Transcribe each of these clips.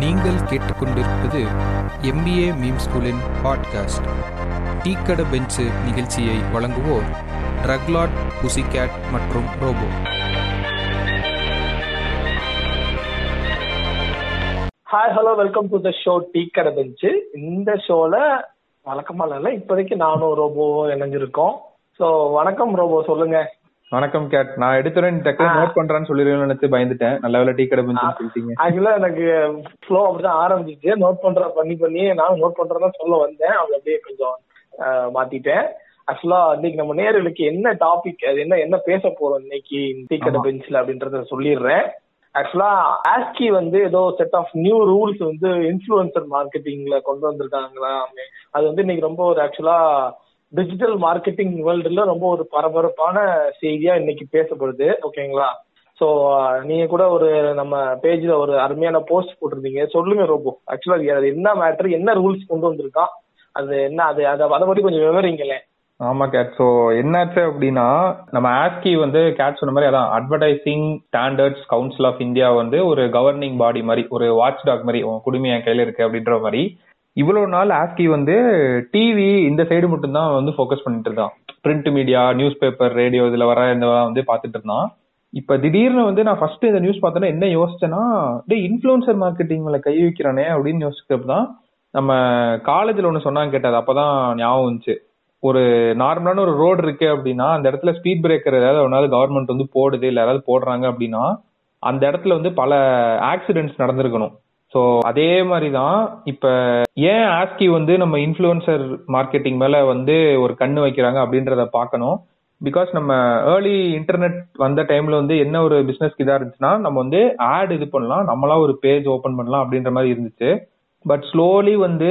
நீங்கள் கேட்டுக்கொண்டிருப்பது MBA meme ஸ்கூலின் பாட்காஸ்ட் டீக்கட பெஞ்சு நிகழ்ச்சியை வழங்குவோர் ட்ரக்லாட் புசிகேட் மற்றும் Robo. Hi hello welcome to the show tea கடை பெஞ்சு. இந்த ஷோல வழக்கமா இல்லை இப்போதைக்கு நானும் ரோபோவும் இணைஞ்சிருக்கோம். ஸோ வணக்கம் ரோபோ சொல்லுங்க. வணக்கம் கேட். நான் எடுத்துறேன் டக்குனு நோட் பண்றான்னு சொல்லிடுவேன் நினைச்சு பயந்துட்டேன். நல்ல வேலை டீ கடை சொல்லிட்டீங்க ஆக்சுவலா எனக்கு ஃப்ளோ அப்படிதான் ஆரம்பிச்சிச்சு. நோட் பண்ற பண்ணி பண்ணி நான் நோட் பண்றதா சொல்ல வந்தேன். அவங்க அப்படியே கொஞ்சம் மாத்திட்டேன். ஆக்சுவலா இன்னைக்கு நம்ம நேர்களுக்கு என்ன டாபிக் அது என்ன என்ன பேச போறோம் இன்னைக்கு? டீ கடை பெஞ்ச்ல அப்படின்றத சொல்லிடுறேன். ஆக்சுவலா ஆஸ்கி வந்து ஏதோ செட் ஆஃப் நியூ ரூல்ஸ் வந்து இன்ஃபுளுசர் மார்க்கெட்டிங்ல கொண்டு வந்திருக்காங்களா அது வந்து இன்னைக்கு ரொம்ப ஒரு ஆக்சுவலா டிஜிட்டல் மார்க்கெட்டிங் வேர்ல்டுல ரொம்ப ஒரு பரபரப்பான செய்தியா இன்னைக்கு பேசப்படுது ஓகேங்களா சோ நீங்க கூட ஒரு நம்ம பேஜ்ல ஒரு அருமையான போஸ்ட் போட்டிருந்தீங்க. சொல்லுங்க ரோபோ. ஆக்சுவலா அது என்ன மேட்டர் என்ன ரூல்ஸ் கொண்டு வந்திருக்கான் அது என்ன அது அதை அதை பத்தி கொஞ்சம் விவரிங்களேன். ஆமா கேட் சோ என்னாச்சு அப்படின்னா நம்ம ஆஸ்கி வந்து கேட் சொன்ன மாதிரி அதான் advertising standards council of India வந்து ஒரு கவர்னிங் பாடி மாதிரி ஒரு வாட்ச் டாக் மாதிரி உன் குடுமி என் கையில இருக்கு அப்படின்ற மாதிரி இவ்வளவு நாள் ஆஸ்கி வந்து டிவி இந்த சைடு மட்டும்தான் வந்து ஃபோக்கஸ் பண்ணிட்டு இருந்தான். Print media news paper radio இதுல வர இந்த வந்து பாத்துட்டு இருந்தான். இப்ப திடீர்னு வந்து நான் ஃபர்ஸ்ட் இந்த நியூஸ் பார்த்தேன்னா என்ன யோசிச்சேன்னா டே இன்ஃபுளுசர் மார்க்கெட்டிங்ல கை வைக்கிறானே அப்படின்னு யோசிக்கிறப்ப தான் நம்ம காலேஜ்ல ஒன்று சொன்னாங்க கேட்டது அப்பதான் ஞாபகம் வந்துச்சு. ஒரு நார்மலான ஒரு ரோடு இருக்கு அப்படின்னா அந்த இடத்துல ஸ்பீட் பிரேக்கர் ஏதாவது ஒன்றாவது கவர்மெண்ட் வந்து போடுது இல்ல யாராவது போடுறாங்க அப்படின்னா அந்த இடத்துல வந்து பல ஆக்சிடென்ட்ஸ் நடந்திருக்கணும். ஸோ அதே மாதிரி தான் இப்போ ஏன் ஆஸ்கி வந்து நம்ம இன்ஃப்ளூயன்சர் மார்க்கெட்டிங் மேலே வந்து ஒரு கண்ணு வைக்கிறாங்க அப்படின்றத பார்க்கணும். பிகாஸ் நம்ம ஏர்லி இன்டர்நெட் வந்த டைம்ல வந்து என்ன ஒரு பிஸ்னஸ்க்கு இதாக இருந்துச்சுன்னா நம்ம வந்து ஆட் இது பண்ணலாம் நம்மளா ஒரு பேஜ் ஓப்பன் பண்ணலாம் அப்படின்ற மாதிரி இருந்துச்சு. பட் ஸ்லோலி வந்து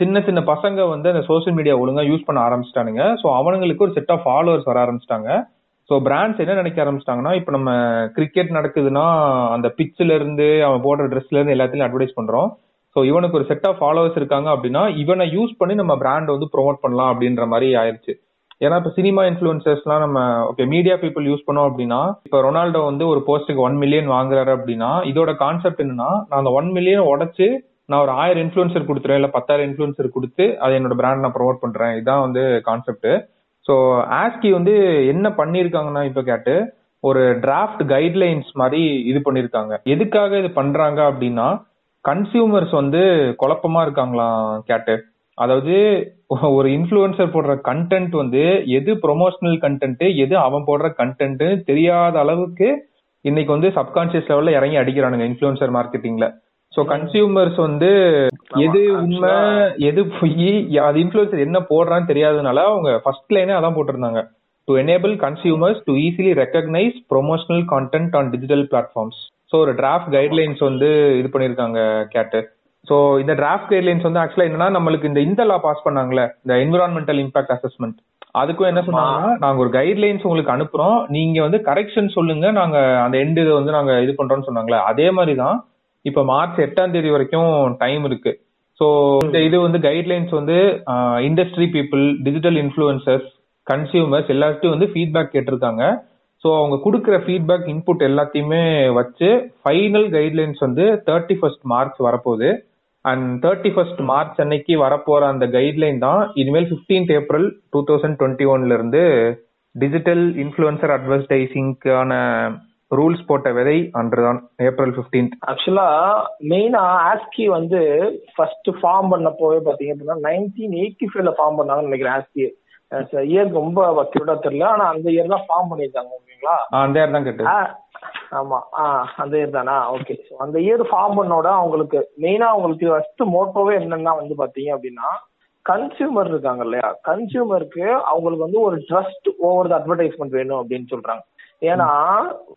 சின்ன சின்ன பசங்க வந்து அந்த சோஷியல் மீடியா ஒழுங்காக யூஸ் பண்ண ஆரம்பிச்சிட்டானுங்க. ஸோ அவனுங்களுக்கு ஒரு செட் ஆஃப் ஃபாலோவர்ஸ் வர ஆரம்பிச்சிட்டாங்க. ஸோ பிராண்ட்ஸ் என்ன நினைக்க ஆரம்பிச்சிட்டாங்கன்னா இப்போ நம்ம கிரிக்கெட் நடக்குதுன்னா அந்த பிச்சில இருந்து அவன் போடுற ட்ரெஸ்ல இருந்து எல்லாத்தையும் அட்வர்டைஸ் பண்றோம். ஸோ இவனுக்கு ஒரு செட் ஆஃப் ஃபாலோவர்ஸ் இருக்காங்க அப்படின்னா இவனை யூஸ் பண்ணி நம்ம பிராண்ட் வந்து ப்ரோமோட் பண்ணலாம் அப்படின்ற மாதிரி ஆயிருச்சு. ஏன்னா இப்போ சினிமா இன்ஃபுளுசர்ஸ்லாம் நம்ம ஓகே மீடியா பீப்புள் யூஸ் பண்ணோம் அப்படின்னா இப்போ ரொனால்டோ வந்து ஒரு போஸ்ட்டுக்கு ஒன் மில்லியன் வாங்குறாரு அப்படின்னா இதோட கான்செப்ட் என்னன்னா நான் அந்த ஒன் மில்லியன் உடச்சு நான் ஒரு ஆயிரம் இன்ஃபுளுசர் கொடுத்துறேன் இல்ல பத்தாயிரம் இன்ஃபுளுசர் கொடுத்து அதை என்னோட பிராண்ட் நான் ப்ரொமோட் பண்றேன். இதான் வந்து கான்செப்ட் ஸோ ஆஸ்கி வந்து என்ன பண்ணியிருக்காங்கன்னா இப்போ கேட்டு ஒரு டிராஃப்ட் கைட்லைன்ஸ் மாதிரி இது பண்ணிருக்காங்க. எதுக்காக இது பண்றாங்க அப்படின்னா கன்சியூமர்ஸ் வந்து குழப்பமா இருக்காங்களாம் கேட்டு. அதாவது ஒரு இன்ஃப்ளூயன்சர் போடுற கண்டென்ட் வந்து எது ப்ரொமோஷனல் கண்டென்ட் எது அவன் போடுற கண்டென்ட் தெரியாத அளவுக்கு இன்னைக்கு வந்து சப்கான்சியஸ் லெவல்ல இறங்கி அடிக்கிறானுங்க இன்ஃப்ளூயன்சர் மார்க்கெட்டிங்ல சோ கன்சியூமர்ஸ் வந்து எது உண்மை எது பொய் அது இன்ஃபுளுசர் என்ன போடுறான்னு தெரியாதனால அவங்க ஃபர்ஸ்ட் லைனே அதான் போட்டிருந்தாங்க. To enable consumers to easily recognise promotional content on digital platforms so ஒரு டிராஃப்ட் கைட்லைன்ஸ் வந்து இது பண்ணிருக்காங்க கேட்டு ஸோ இந்த டிராஃப்ட் கைட்லைன்ஸ் வந்து ஆக்சுவலா என்னன்னா நம்மளுக்கு இந்த இந்த லா பாஸ் பண்ணாங்களே இந்த என்விரான்மெண்டல் இம்பாக்ட் அசஸ்மெண்ட் அதுக்கும் என்ன சொன்னாங்கன்னா நாங்க ஒரு கைட்லைன்ஸ் உங்களுக்கு அனுப்புறோம் நீங்க வந்து கரெக்ஷன் சொல்லுங்க நாங்க அந்த எண்ட் இதை வந்து நாங்க இது பண்றோம்னு சொன்னாங்களே அதே மாதிரி தான் இப்ப மார்ச் எட்டாம் தேதி வரைக்கும் டைம் இருக்கு. ஸோ இந்த இது வந்து கைட்லைன்ஸ் வந்து industry people digital influencers consumers எல்லாத்தையும் வந்து ஃபீட்பேக் கேட்டிருக்காங்க. ஸோ அவங்க கொடுக்குற ஃபீட்பேக் இன்புட் எல்லாத்தையுமே வச்சு ஃபைனல் கைட்லைன்ஸ் வந்து தேர்ட்டி ஃபர்ஸ்ட் மார்ச் வரப்போகுது. அண்ட் தேர்ட்டி ஃபர்ஸ்ட் மார்ச் அன்னைக்கு வரப்போற அந்த கைட்லைன் தான் இனிமேல் fifteenth April two thousand twenty ஒன்ல இருந்து டிஜிட்டல் இன்ஃபுளுசர் அட்வர்டைசிங்க்கான ரூல்ஸ் போட்ட விதை அன்றுதான் ஏப்ரல் பிப்டீன்த் ஆக்சுவலா மெயினா ஆஸ்கி வந்து ஃபர்ஸ்ட் ஃபார்ம் பண்ணப்போவே பாத்தீங்க அப்படின்னா நைன்டீன் எயிட்டி ஃபைவ்ல ஃபார்ம் பண்ணாங்கன்னு நினைக்கிறேன் ஆஸ்கி இயர் ரொம்ப அக்யூரேட்டா தெரியல ஆனா அந்த இயர் தான் ஃபார்ம் பண்ணிருக்காங்க ஓகேங்களா? அந்த யார் தான் கேட்டு ஆமா அந்த இயர் தானா? ஓகே அந்த இயர் ஃபார்ம் பண்ணோட அவங்களுக்கு மெயினா அவங்களுக்கு ஃபர்ஸ்ட் மோட்டோவே என்னன்னா வந்து பாத்தீங்க அப்படின்னா கன்சியூமர் இருக்காங்க இல்லையா? கன்சியூமருக்கு அவங்களுக்கு வந்து ஒரு ட்ரஸ்ட் ஓவர் த அட்வர்டைஸ்மெண்ட் வேணும் அப்படின்னு சொல்றாங்க. ஏன்னா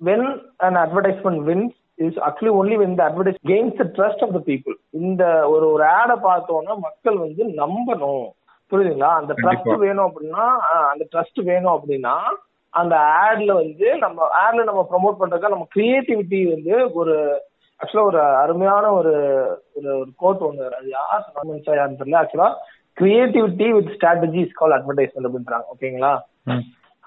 when an advertisement wins is actually only when the advertise gains the trust of the people இந்த ஒரு ஒரு ஆடை பார்த்தோன்னா மக்கள் வந்து நம்பணும். புரியுதுங்களா? அந்த ட்ரஸ்ட். வேணும் அப்படின்னா அந்த ட்ரஸ்ட் வேணும் அப்படின்னா அந்த ஆட்ல வந்து நம்ம ஆட்ல நம்ம ப்ரோமோட் பண்றதுக்கு நம்ம கிரியேட்டிவிட்டி வந்து ஒரு ஆக்சுவலா ஒரு அருமையான ஒரு ஒரு கோட் ஒன்று அது யார் சொன்னாங்க தெரியல ஆக்சுவலா creativity with strategy is call advertisement அப்படின்றாங்க. ஓகேங்களா.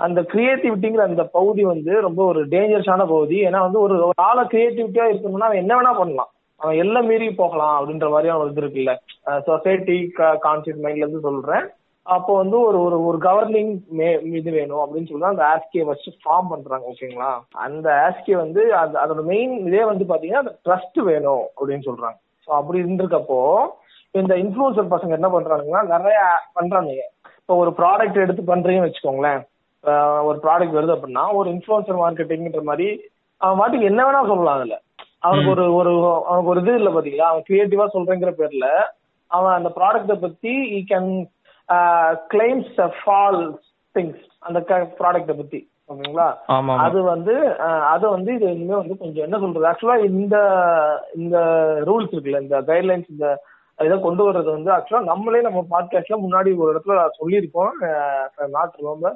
அந்த கிரியேட்டிவிட்டிங்கிற அந்த பகுதி வந்து ரொம்ப ஒரு டேஞ்சரஸான பகுதி. ஏன்னா வந்து ஒரு ஒரு ஆளை கிரியேட்டிவிட்டியா இருக்கணும்னா அவன் என்ன வேணா பண்ணலாம். அவன் எல்லாம் மீறி போகலாம் அப்படின்ற மாதிரியான அவன் இது இருக்குல்ல. சொசைட்டி கான்சியஸ் மைண்ட்ல இருந்து சொல்றேன். அப்போ வந்து ஒரு ஒரு ஒரு கவர்னிங் இது வேணும் அப்படின்னு சொல்லி அந்த ஆஸ்கே வச்சு ஃபார்ம் பண்றாங்க ஓகேங்களா? அந்த ஆஸ்கே வந்து அதோட மெயின் இதே வந்து பாத்தீங்கன்னா அந்த ட்ரஸ்ட் வேணும் அப்படின்னு சொல்றாங்க. ஸோ அப்படி இருந்திருக்கப்போ இந்த இன்ஃபுளுசர் பசங்க என்ன பண்றாங்கன்னா நிறைய பண்றாங்க இப்போ ஒரு ப்ராடக்ட் எடுத்து பண்றீங்கன்னு வச்சுக்கோங்களேன். ஒரு ப்ராடக்ட் வருது அப்படின்னா ஒரு இன்ஃபுளுசர் மார்க்கெட்டிங்ன்ற மாதிரி அவன் பாட்டுக்கு என்ன வேணா சொல்லலாம் அதுல. அவனுக்கு ஒரு ஒரு அவனுக்கு ஒரு இது இல்ல பாத்தீங்களா? அவன் கிரியேட்டிவா சொல்றேங்கிற பேர்ல அவன் அந்த ப்ராடக்ட பத்தி he can claims false things அந்த ப்ராடக்ட பத்தி ஓகேங்களா. அது வந்து அது வந்து இது இனிமே வந்து கொஞ்சம் என்ன சொல்றது? ஆக்சுவலா இந்த இந்த ரூல்ஸ் இருக்குல்ல இந்த கைட்லைன்ஸ் இந்த இதை கொண்டு வர்றது வந்து ஆக்சுவலா நம்மளே நம்ம பாட்காஸ்ட்ல முன்னாடி ஒரு இடத்துல சொல்லியிருக்கோம். நாட் ரொம்ப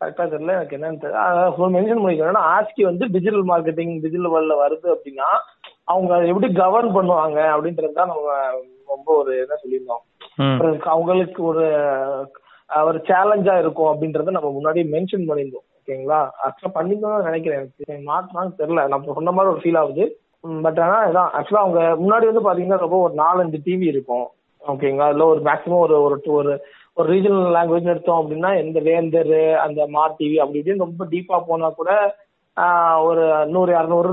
கரெக்டா தெரியல எனக்கு என்னன்னு தெரியல மென்ஷன் பண்ணிக்கிறேன் ஆஸ்கி வந்து டிஜிட்டல் மார்க்கெட்டிங் டிஜிட்டல் வேர்ல்ட்ல வருது அப்படின்னா அவங்க எப்படி கவர்ன் பண்ணுவாங்க அப்படின்றது தான் நம்ம ரொம்ப ஒரு என்ன சொல்லியிருந்தோம். அவங்களுக்கு ஒரு ஒரு சேலஞ்சா இருக்கும் அப்படின்றத நம்ம முன்னாடி மென்ஷன் பண்ணியிருந்தோம். ஓகேங்களா? ஆக்சுவலா பண்ணியிருந்தோம் நினைக்கிறேன். எனக்கு தெரியல. நம்ம சொன்ன மாதிரி ஒரு ஃபீல் ஆகுது. பட் ஆனா இதான். ஆக்சுவலா அவங்க முன்னாடி வந்து பாத்தீங்கன்னா ரொம்ப ஒரு நாலஞ்சு டிவி இருக்கும். ஓகேங்களா? அதுல ஒரு மேக்ஸிமம் ஒரு ஒரு ஒரு ஒரு ரீஜனல் லாங்குவேஜ் எடுத்தோம் அப்படின்னா எந்த வேந்தர் அந்த மார் டிவி அப்படி இப்படின்னு ரொம்ப டீப்பா போனா கூட ஒரு நூறு இரநூறு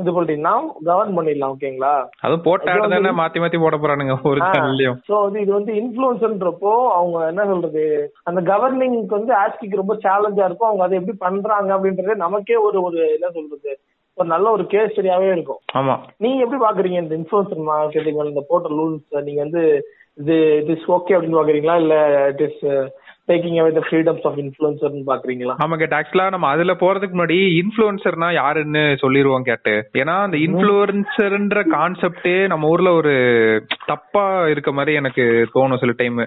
இது பண்ணிட்டீங்கன்னா கவர்ன் பண்ணிடலாம் ஓகேங்களா அதுவும் போட்ட ஆடு தானே மாத்தி மாத்தி போட போறானுங்க ஒரு சேனல்லையும் சோ வந்து இது வந்து இன்ஃபுளுன்ஸ்ன்றப்போ அவங்க என்ன சொல்றது அந்த கவர்னிங்க்கு வந்து ஆஸ்கிக்கு ரொம்ப சேலஞ்சா இருக்கும். அவங்க அதை எப்படி பண்றாங்க அப்படின்றது நமக்கே ஒரு ஒரு என்ன சொல்றது ஒரு நல்ல ஒரு கேஸ் ஸ்டடியாவே இருக்கும். ஆமா. நீங்க எப்படி பாக்குறீங்க இந்த இன்ஃபுளுசர் மார்க்கெட்டிங் இந்த போட்ட ரூல்ஸ் நீங்க வந்து இது இட் இஸ் ஓகே அப்படின்னு பாக்குறீங்களா? இல்ல it is taking away the freedoms of இன்ஃபுளுசர்னு பாக்குறீங்களா? ஆமா கேட்டு ஆக்சுவலா நம்ம அதுல போறதுக்கு முன்னாடி இன்ஃபுளுசர்னா யாருன்னு சொல்லிருவோம் கேட்டு. ஏன்னா அந்த இன்ஃபுளுசர்ன்ற கான்செப்டே நம்ம ஊர்ல ஒரு தப்பா இருக்க மாதிரி எனக்கு தோணும் சில டைம்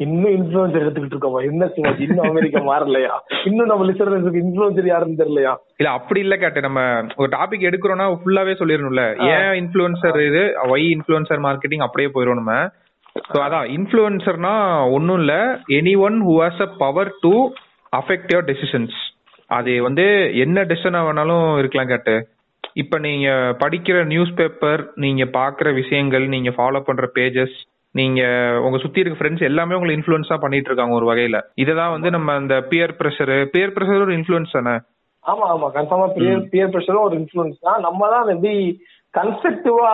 இன்னும் இன்ஃபுளுசர் எடுத்துக்கிட்டு இருக்கோமா? என்ன சிவாஜி இன்னும் அமெரிக்கா மாறலையா? இன்னும் நம்ம லிசனருக்கு இன்ஃபுளுசர் யாருன்னு தெரியலையா? இல்ல அப்படி இல்ல கேட்டு நம்ம ஒரு டாபிக் எடுக்கிறோம்னா ஃபுல்லாவே சொல்லிடணும்ல. ஏன் இன்ஃபுளுசர் இது? ஒய் இன்ஃபுளுசர் மார்க்கெட்டிங் அப்படியே போயிடும் நம்ம? சோ அதான் இன்ஃபுளுசர்னா ஒன்னும் இல்ல. Anyone who has a power to affect your decisions அது வந்து என்ன டெசிஷனா வேணாலும் இருக்கலாம் கேட்டு. இப்ப நீங்க படிக்கிற நியூஸ் பேப்பர் நீங்க பாக்குற விஷயங்கள் நீங்க ஃபாலோ பண்ற பேஜஸ் நீங்க உங்க சுத்தி இருக்க ஃப்ரெண்ட்ஸ் எல்லாமே உங்களை இன்ஃபுளுன்ஸா பண்ணிட்டு இருக்காங்க ஒரு வகையில. இததான் வந்து நம்ம அந்த பியர் பிரஷர் பியர் பிரஷர் ஒரு இன்ஃபுளுன்ஸ் தானே? ஆமா ஆமா. கன்ஃபார்மா பியர் பியர் பிரஷரும் ஒரு இன்ஃபுளுன்ஸ் தான். நம்ம தான் அதை எப்படி கன்ஸ்ட்ரக்டிவா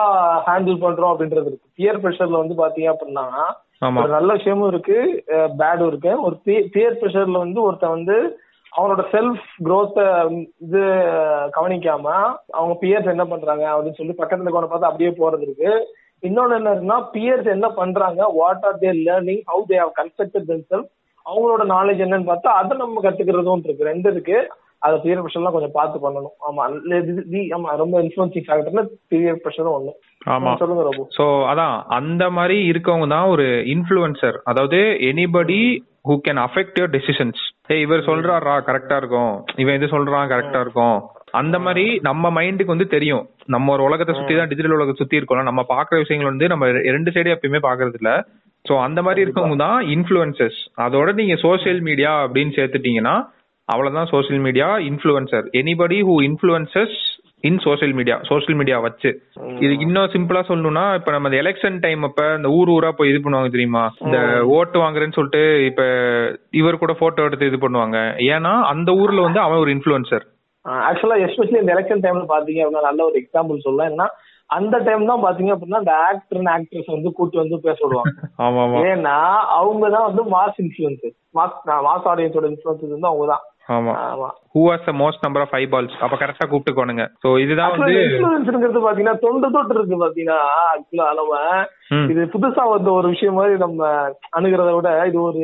ஹேண்டில் பண்றோம் அப்படின்றது இருக்கு. பியர் பிரஷர்ல வந்து பாத்தீங்க அப்படின்னா ஒரு நல்ல விஷயமும் இருக்கு பேடும் இருக்கு. ஒரு பியர் பிரஷர்ல வந்து ஒருத்தன் வந்து அவனோட செல்ஃப் growth இது கவனிக்காம அவங்க பியர்ஸ் என்ன பண்றாங்க அப்படின்னு சொல்லி பக்கத்துல கொண்டு பார்த்து அப்படியே போறது இருக்கு. இன்னொன்னு என்ன இருக்குன்னா பியர்ஸ் என்ன பண்றாங்க? What are their learning how they have constructed themselves அவங்களோட நாலேஜ் என்னன்னு பார்த்தா அதை நம்ம கத்துக்கிறதும் இருக்கு ரெண்டு இருக்கு. அதை பியர் ப்ரெஷர்லாம் கொஞ்சம் பார்த்து பண்ணணும். ஆமா ஆமா ரொம்ப இன்ஃபுளுன்சிங் ஃபேக்டர்ல பியர் ப்ரெஷரும் ஒண்ணு. ஆமா. சொல்லுங்க ரொம்ப சோ அதான் அந்த மாதிரி இருக்கவங்க தான் ஒரு இன்ஃப்ளூயன்சர் அதாவது anybody who can affect your decisions ஏய் இவர் சொல்றாரா? கரெக்டா இருக்கும். இவன் இது சொல்றான் கரெக்டா இருக்கும். அந்த மாதிரி நம்ம மைண்டுக்கு வந்து தெரியும். நம்ம ஒரு உலகத்தை சுத்தி தான் டிஜிட்டல் உலகத்தை சுத்தி இருக்கோம் நம்ம பாக்குற விஷயங்கள் வந்து நம்ம ரெண்டு சைடு எப்பயுமே பாக்குறது இல்ல சோ அந்த மாதிரி இருக்கவங்க தான் இன்ஃப்ளூயன்சஸ் அதோட நீங்க சோஷியல் மீடியா அப்படின்னு சேர்த்துட்டீங்கன்னா அவ்வளவுதான் social media influencer anybody who influences in social media social media வச்சு. இதுக்கு இன்னும் சிம்பிளா சொல்லணும்னா இப்ப நம்ம எலெக்ஷன் டைம் அப்ப இந்த ஊர் ஊரா போய் இது பண்ணுவாங்க தெரியுமா? இந்த ஓட்டு வாங்குறேன்னு சொல்லிட்டு இப்ப இவர் கூட போட்டோ எடுத்து இது பண்ணுவாங்க. ஏன்னா அந்த ஊர்ல வந்து அவன் ஒரு இன்ஃப்ளூயன்சர் ஆக்சுவலா எஸ்பெஷலி இந்த எலெக்ஷன் டைம்ல பாத்தீங்க அப்படின்னா நல்ல ஒரு எக்ஸாம்பிள் சொல்லலாம். ஏன்னா அந்த டைம் தான் பாத்தீங்க அப்படின்னா அந்த ஆக்டர் அண்ட் ஆக்ட்ரஸ் வந்து கூட்டி வந்து பேச விடுவாங்க. ஏன்னா அவங்க தான் வந்து மாஸ் இன்ஃபுளுன்சஸ் மாஸ் மாஸ் ஆடியன்ஸோட இன்ஃபுளுன்சஸ் வந்து அவங்க தான். Who has the most number of eyeballs அப்ப கரெக்டா கூப்பிட்டுக்கோனுங்க சோ இதுதான் வந்து இன்ஃபுளுன்ஸ்ங்கிறது பாத்தீங்கன்னா தொண்டு தொட்டு இருக்கு பாத்தீங்கன்னா ஆக்சுவலா நம்ம இது புதுசா வந்த ஒரு விஷயம் மாதிரி நம்ம அணுகிறத விட இது ஒரு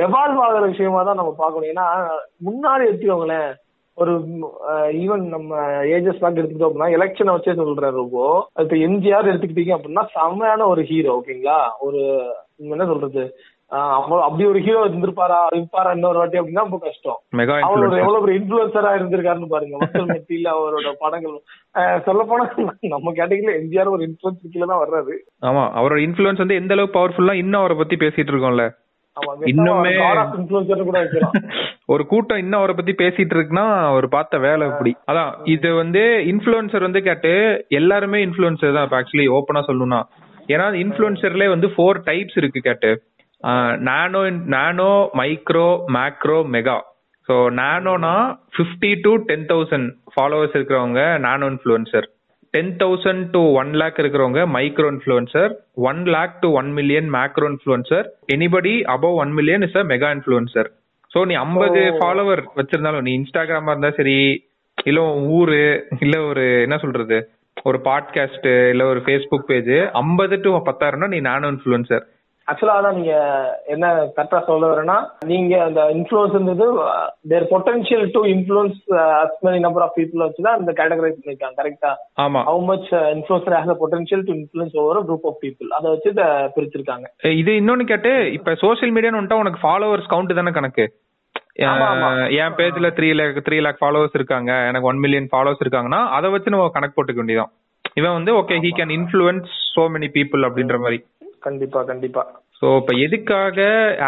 எவால்வ் ஆகுற விஷயமா தான் நம்ம பார்க்கணும். ஏன்னா முன்னாடி எடுத்துக்கோங்களேன் ஒரு ஈவன் நம்ம ஏஜஸ் பேக் எடுத்துக்கிட்டோம் அப்படின்னா எலெக்ஷனை வச்சே சொல்றாரு ரொம்ப இப்ப எம்ஜிஆர் எடுத்துக்கிட்டீங்க அப்படின்னா செம்மையான ஒரு ஹீரோ ஓகேங்களா ஒரு என்ன சொல்றது? அப்படி ஒரு ஹீரோ இருந்திருப்பாரா? இருப்பாரா இன்னொரு வாட்டி அப்படின்னா ரொம்ப கஷ்டம். மெகா அவர் ஒரு இன்ஃப்ளூயன்சர் எவ்வளவு ஒரு இன்ஃபுளுசரா இருந்திருக்காருன்னு பாருங்க. மக்கள் மத்தியில அவரோட படங்கள். சொல்ல போனா நம்ம கேட்டகரியில எம்ஜிஆர் ஒரு இன்ஃபுளுன்ஸ் கீழ தான் வர்றாரு. ஆமா அவரோட இன்ஃப்ளூயன்ஸ் வந்து எந்த அளவுக்கு பவர்ஃபுல்லா இன்னும் அவரை பத்தி பேசிட்டு இருக்கோம்ல. இன்னுமே இன்ஃபுளுசர் ஒரு கூட்டம் இன்னும் அவரை பத்தி பேசிட்டு இருக்குன்னா அவர் பார்த்த வேலை இப்படி. அதான் இது வந்து இன்ஃபுளுசர் வந்து கேட்டு எல்லாருமே இன்ஃபுளுசர் தான். ஆக்சுவலி ஓப்பனா சொல்லணும்னா. ஏன்னா இன்ஃபுளுசர்ல வந்து ஃபோர் டைப்ஸ் இருக்கு கேட்டு. Nano nano micro macro mega so நானோனா fifty to ten thousand followers இருக்கிறவங்க nano influencer ten thousand to one lakh இருக்கிறவங்க micro influencer one lakh to one million macro influencer anybody above one million is a mega influencer so நீ ஐம்பது follower வச்சிருந்தாலும் நீ இன்ஸ்டாகிராமா இருந்தா சரி இல்ல ஊரு இல்ல ஒரு என்ன சொல்றது ஒரு பாட்காஸ்ட் இல்ல ஒரு ஃபேஸ்புக் பேஜ் ஐம்பது டு பத்தாயிரம்னா நீ நானோ இன்ஃப்ளூயன்சர் ஆக்சுவலா அதான் நீங்க என்ன கரெக்டா சொல்ல வரேன்னா நீங்க அந்த இன்ஃபுளுன்ஸ்ன்றது their potential to influence as many number of people வச்சு தான் இந்த கேட்டகரைஸ் பண்ணிருக்காங்க. கரெக்டா ஆமா. How much influencer has a potential to influence over group of people அதை வச்சு இதை பிரிச்சிருக்காங்க. இது இன்னொன்னு கேட்டு இப்ப சோஷியல் மீடியான்னு வந்துட்டா உனக்கு ஃபாலோவர்ஸ் கவுண்ட் தானே கணக்கு? என் பேஜ்ல three lakh three lakh followers இருக்காங்க. எனக்கு ஒன் மில்லியன் ஃபாலோவர்ஸ் இருக்காங்கன்னா அதை வச்சு நம்ம கணக்கு போட்டுக்க வேண்டியதான் இவன் வந்து okay he can influence so many people அப்படின்ற மாதிரி. கண்டிப்பா கண்டிப்பா. சோ இப்ப எதுக்காக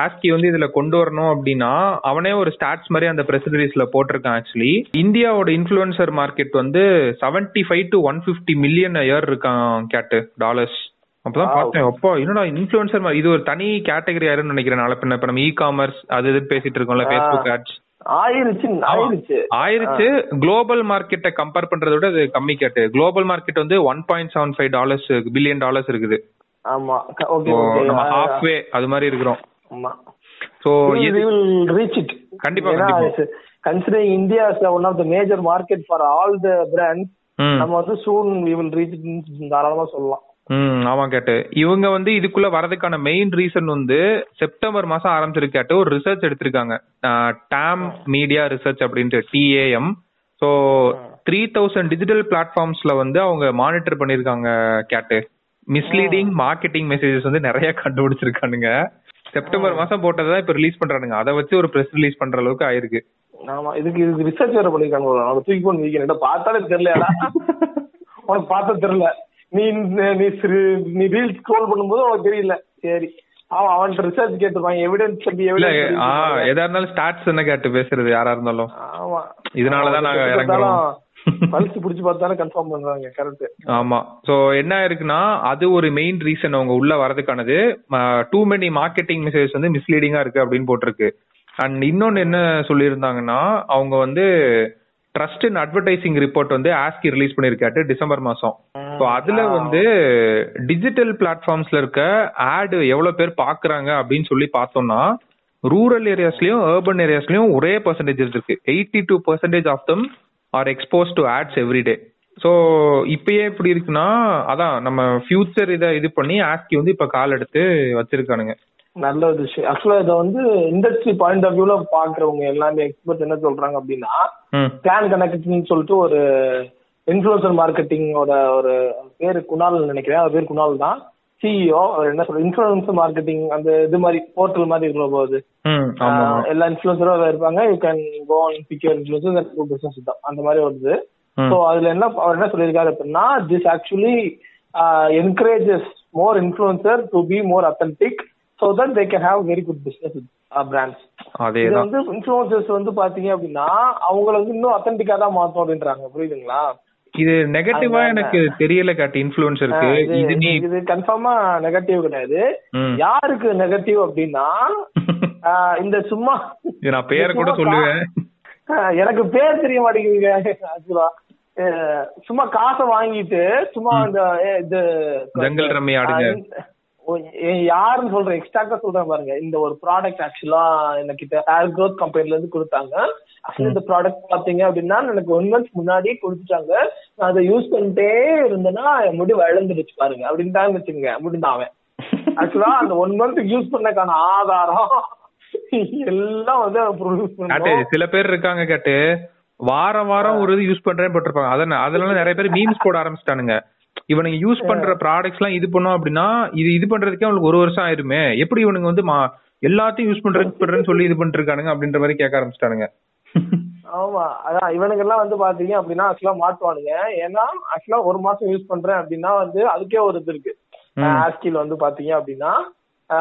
ஆஸ்கி வந்து இதுல கொண்டு வரணும் அப்படின்னா அவனே ஒரு ஸ்டாட்ஸ் மாதிரி அந்த பிரஸ் ரிலீஸ்ல போட்டிருக்கான் ஆக்சுவலி இந்தியாவோட இன்ஃபுளுசர் மார்க்கெட் வந்து 75 five to one fifty million year இருக்கான் கேட்டு டாலர்ஸ் அப்பதான். பார்த்தேன். அப்பா என்னடா இன்ஃபுளுசர் இது ஒரு தனி கேட்டகரி ஆயிருன்னு நினைக்கிறேன் நாளை பின்ன இப்ப நம்ம இ காமர்ஸ் அது இது பேசிட்டு இருக்கோம்ல. ஃபேஸ்புக் ஆட்ஸ் ஆயிருச்சு ஆயிருச்சு. ஆயிருச்சு. குளோபல் மார்க்கெட்டை கம்பேர் பண்றதை விட அது கம்மி கேட்டு குளோபல் மார்க்கெட் வந்து one point seven five dollars billion dollars இருக்குது. ஆமா. ஓகே நம்ம ஹாஃப் வே அது மாதிரி இருக்கிறோம். ஆமா. சோ இது will reach it. கண்டிப்பா, ஏன்னா கண்டிப்பா. considering india as one of the major market for all the brands. ம். நம்ம வந்து we will reach it ன்னு தாராளமா சொல்லலாம். ம் ஆமா கேட்டு. இவங்க வந்து இதுக்குள்ள வரதுக்கான மெயின் ரீசன் வந்து செப்டம்பர் மாசம் ஆரம்பிச்சிருக்காட்டு ஒரு ரிசர்ச் எடுத்திருக்காங்க. டாம் மீடியா ரிசர்ச் அப்படின்ட்டு TAM so three thousand digital பிளாட்ஃபார்ம்ஸ்ல வந்து அவங்க மானிட்டர் பண்ணிருக்காங்க கேட்டு. மிஸ்லீடிங் மார்க்கெட்டிங் மெசேஜஸ் வந்து நிறைய கண்டுபிடிச்சிருக்கானுங்க. செப்டம்பர் மாசம் போட்டதை இப்ப ரிலீஸ் பண்றானுங்க. அதை வச்சு ஒரு பிரஸ் ரிலீஸ் பண்ற அளவுக்கு ஆயிருக்கு. ஆமா இதுக்கு இதுக்கு ரிசர்ச் வேற பண்ணிருக்காங்க அவங்க தூக்கி போட்டு வீக்கெண்ட் பார்த்தாலே தெரியலடா உனக்கு பார்த்தா தெரியல. நீ நீ நீ ரீல் ஸ்க்ரோல் பண்ணும்போது உனக்கு தெரியல. சரி. அவன் அவன்கிட்ட ரிசர்ச் கேட்டுருப்பான். எவிடன்ஸ் இல்ல எவிடன்ஸ் ஆ எதா இருந்தாலும் ஸ்டாட்ஸ் என்ன கேட்டு பேசுறது யாரா இருந்தாலும். ஆமா. இதனாலதான் நாங்க இறங்குறோம். பல்ஸ் புடிச்சு பார்த்தாலும் கன்ஃபார்ம் பண்றாங்க கரெக்ட் ஆமா. சோ என்ன இருக்குன்னா அது ஒரு மெயின் ரீசன் அவங்க உள்ள வரதுக்கானது டூ மெனி மார்க்கெட்டிங் மெசேஜ் வந்து மிஸ்லீடிங்கா இருக்கு அப்படின்னு போட்டிருக்கு. அண்ட் இன்னொன்னு என்ன சொல்லியிருந்தாங்கன்னா அவங்க வந்து ட்ரஸ்ட் இன் அட்வர்டைசிங் ரிப்போர்ட் வந்து ஆஸ்கி ரிலீஸ் பண்ணிருக்காட்டு டிசம்பர் மாசம். ஸோ அதுல வந்து டிஜிட்டல் பிளாட்ஃபார்ம்ஸ்ல இருக்க ஆடு எவ்வளவு பேர் பாக்குறாங்க அப்படின்னு சொல்லி பார்த்தோம்னா ரூரல் ஏரியாஸ்லயும் அர்பன் ஏரியாஸ்லயும் ஒரே பர்சன்டேஜ் இருக்கு. Eighty two percentage of them are expose to ads every day so இப்பயே எப்படி இருக்குன்னா அதான் நம்ம ஃபியூச்சர் இதை இது பண்ணி ஆஸ்கி வந்து இப்ப கால் எடுத்து வச்சிருக்கானுங்க. நல்ல ஒரு விஷயம். ஆக்சுவலா இதை வந்து இண்டஸ்ட்ரி பாயிண்ட் ஆஃப் வியூல பாக்குறவங்க எல்லாமே எக்ஸ்பர்ட் என்ன சொல்றாங்க அப்படின்னா பிளான் கனெக்ட்னு சொல்லிட்டு ஒரு இன்ஃபுளுசர் மார்க்கெட்டிங்கோட ஒரு பேரு குணால் நினைக்கிறேன். அவர் பேர் குணால் தான். சிஇஓ அவர் என்ன சொல்ற இன்ஃபுளுசர் மார்க்கெட்டிங் அந்த இது மாதிரி போர்ட்டல் மாதிரி இருக்கிற போது ம் ஆமா ஆமா. எல்லா இன்ஃபுளுசரும் இருப்பாங்க. You can go on pick your influencer business தான். அந்த மாதிரி வருது. ஸோ அதுல என்ன அவர் என்ன சொல்லியிருக்காரு அப்படின்னா this actually encourages more influencer to be more authentic so that they can have very good business brands இது வந்து இன்ஃபுளுசர்ஸ் வந்து பாத்தீங்க அப்படின்னா அவங்கள வந்து இன்னும் அத்தன்டிக்கா தான் மாத்தோம் அப்படின்றாங்க. புரியுதுங்களா? இது நெகட்டிவா. எனக்கு தெரியல காட்டு இன்ஃபுளுன்சருக்கு ஆஹ் இது- இது நீ இது கன்ஃபார்மா நெகட்டிவ் கிடையாது. யாருக்கு நெகட்டிவ் அப்படின்னா இந்த சும்மா நான் பேரை கூட சொல்லுவேன். எனக்கு பேர் தெரிய மாட்டேங்குதுங்க ஆக்சுவலா. சும்மா காசை வாங்கிட்டு சும்மா இந்த இது ஜங்கல் ரம்மி ஆடுங்க. யாருன்னு சொல்றேன் எக்ஸ்ட்ராக்டா சொல்றேன் பாருங்க. இந்த ஒரு ப்ராடக்ட் ஆக்சுவலா என்கிட்ட ஹேர் க்ரோத் கம்பெனில இருந்து கொடுத்தாங்க. ஆக்சுவலி இந்த ப்ராடக்ட் பாத்தீங்க அப்படின்னா எனக்கு ஒன் மந்த் முன்னாடியே கொடுத்துட்டாங்க. அதை யூஸ் பண்ணிட்டே இருந்தேன்னா முடி வளர்ந்துடுச்சு பாருங்க. அப்படின்னு வச்சுங்க முடிந்தான் அவன். ஆக்சுவலா அந்த ஒன் மந்த் யூஸ் பண்ணக்கான ஆதாரம் எல்லாம் வந்து சில பேர் இருக்காங்க கேட்டு. வாரம் வாரம் ஒரு இது யூஸ் பண்றேன்னு போட்டிருப்பாங்க. அதனால அதனால நிறைய பேர் மீம்ஸ் போட ஆரம்பிச்சிட்டானுங்க. இவனுங்க யூஸ் பண்ற ப்ராடக்ட்ஸ் எல்லாம் இது பண்ணோம் அப்படின்னா இது இது பண்றதுக்கே அவங்களுக்கு ஒரு வருஷம் ஆயிருமே. எப்படி இவனுங்க வந்து எல்லாத்தையும் யூஸ் பண்றேன்னு சொல்லி இது பண்ணிட்டு இருக்கானுங்க அப்படின்ற மாதிரி கேட்க ஆரம்பிச்சிட்டானுங்க. ஆமா. அதான் இவனுங்க எல்லாம் வந்து பாத்தீங்க அப்படின்னா ஆக்சுவலா மாட்டுவானுங்க. ஏன்னா ஆக்சுவலா ஒரு மாசம் யூஸ் பண்றேன் அப்படின்னா வந்து அதுக்கே ஒரு இது இருக்கு. ஆஸ்கில் வந்து பாத்தீங்க அப்படின்னா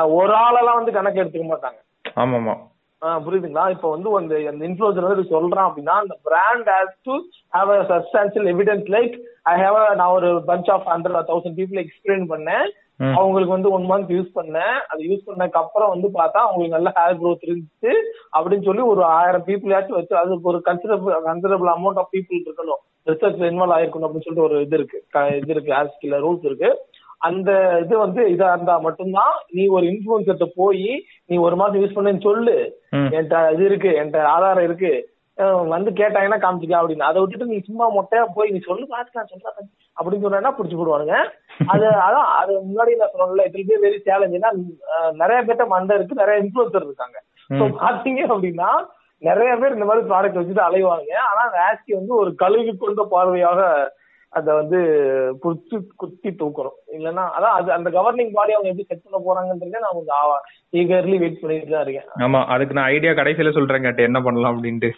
ஒரு ஆளெல்லாம் வந்து கணக்கு எடுத்துக்க மாட்டாங்க. ஆமாமா. ஆஹ் புரியுதுங்களா? இப்போ வந்து அந்த அந்த இன்ஃபுளுசர் வந்து சொல்றான் அப்படின்னா அந்த brand has to have a substantial evidence like I have நான் ஒரு bunch of hundred thousand people explain பண்ணேன். அவங்களுக்கு வந்து ஒன் மந்த் யூஸ் பண்ணேன். அது யூஸ் பண்ணதுக்கு அப்புறம் வந்து பார்த்தா அவங்களுக்கு நல்ல ஹேர் growth இருந்துச்சு. அப்படின்னு சொல்லி ஒரு ஆயிரம் பீப்புளாச்சும் வச்சு அதுக்கு ஒரு considerable considerable amount of people இருக்கணும். ரிசர்ச்ல இன்வால்வ் ஆயிருக்கணும் அப்படின்னு சொல்லிட்டு ஒரு இது இருக்கு. இது இருக்கு. ஆஸ்கில ரூல்ஸ் இருக்கு. அந்த இது வந்து இதா இருந்தா மட்டும்தான் நீ ஒரு இன்ஃபுளுசர்ட்ட போய் நீ ஒரு மாசம் யூஸ் பண்ணேன்னு சொல்லு. என்கிட்ட இது இருக்கு. என்கிட்ட ஆதாரம் இருக்கு. வந்து கேட்டாங்கன்னா காமிச்சிக்க அப்படின்னு. அதை விட்டுட்டு நீ சும்மா மொட்டையா போய் நீ சொல்லு பாத்துக்கலாம் சொல்றேன் அப்படின்னு சொன்னா புடிச்சு போடுவானுங்க. அது அதான் அது முன்னாடி நான் சொன்னேன்ல இட் பி வெரி சேலஞ்ச் ஏன்னா அஹ், நிறைய பேர்ட்ட மண்டை இருக்கு நிறைய இன்ஃபுளுசர் இருக்காங்க. ஸோ பாத்தீங்க அப்படின்னா நிறைய பேர் இந்த மாதிரி ப்ராடக்ட் வச்சுட்டு அலைவாங்க. ஆனா ஆஸ்கி வந்து ஒரு கழுவி கொண்ட பார்வையாக அதை வந்து குத்தி குத்தி தூக்குறோம் இல்லைன்னா அதான் அது அந்த கவர்னிங் பாடி அவங்க எப்படி செட் பண்ண போறாங்கன்றதே நான் கொஞ்சம் ஈகர்லி வெயிட் பண்ணிட்டு தான் இருக்கேன். ஆமா அதுக்கு நான் ஐடியா கடைசியில சொல்றேன் கேட்டு என்ன பண்ணலாம் அப்படின்ட்டு.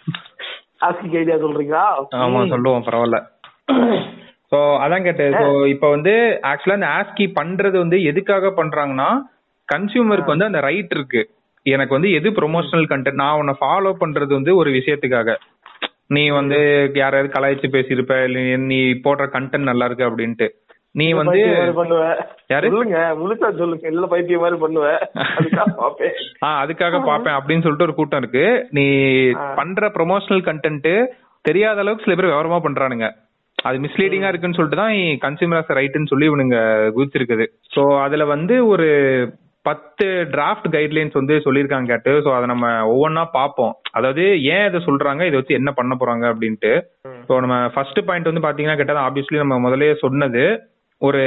ஆஸ்கி ஐடியா சொல்றீங்களா? ஆமா சொல்லுவோம் பரவாயில்ல. சோ அதான் கேட்டேன். சோ இப்போ வந்து ஆக்சுவலா இந்த ஆஸ்கி பண்றது வந்து எதுக்காக பண்றாங்கன்னா கன்சியூமருக்கு வந்து அந்த ரைட் இருக்கு. எனக்கு வந்து எது ப்ரொமோஷனல் கண்டென்ட் நான் உன்னை ஃபாலோ பண்றது வந்து ஒரு விஷயத்துக்காக. நீ வந்து யாராவது கலாய்ச்சி பேசியிருப்ப நீ போடுற கண்டென்ட் நல்லா இருக்கு அப்படின்ட்டு. நீ வந்து? சொல்லுங்க முழுசா சொல்லுங்க. இல்ல பைத்தியம் மாதிரி பண்ணுவேன் அதுக்காக பாப்பேன். ஆஹ் அதுக்காக பாப்பேன் அப்படின்னு சொல்லிட்டு ஒரு கூட்டம் இருக்கு. நீ பண்ற ப்ரொமோஷனல் கண்டென்ட் தெரியாத அளவுக்கு சில பேர் விவரமா பண்றானுங்க. அது மிஸ்லீடிங்கா இருக்குன்னு சொல்லிட்டு தான் கன்சியூமர் ரைட்னு சொல்லி இவனுங்க குதிச்சிருக்குது சோ அதுல வந்து ஒரு பத்து டிராஃப்ட் கைட்லைன்ஸ் வந்து சொல்லியிருக்காங்க கேட்டு. ஸோ அதை நம்ம ஒவ்வொன்றா பார்ப்போம். அதாவது ஏன் இதை சொல்றாங்க? இதை வச்சு என்ன பண்ண போறாங்க அப்படின்ட்டு. ஸோ நம்ம ஃபர்ஸ்ட் பாயிண்ட் வந்து பாத்தீங்கன்னா கேட்டது ஆப்வியஸ்லி நம்ம முதல்லயே சொன்னது. ஒரு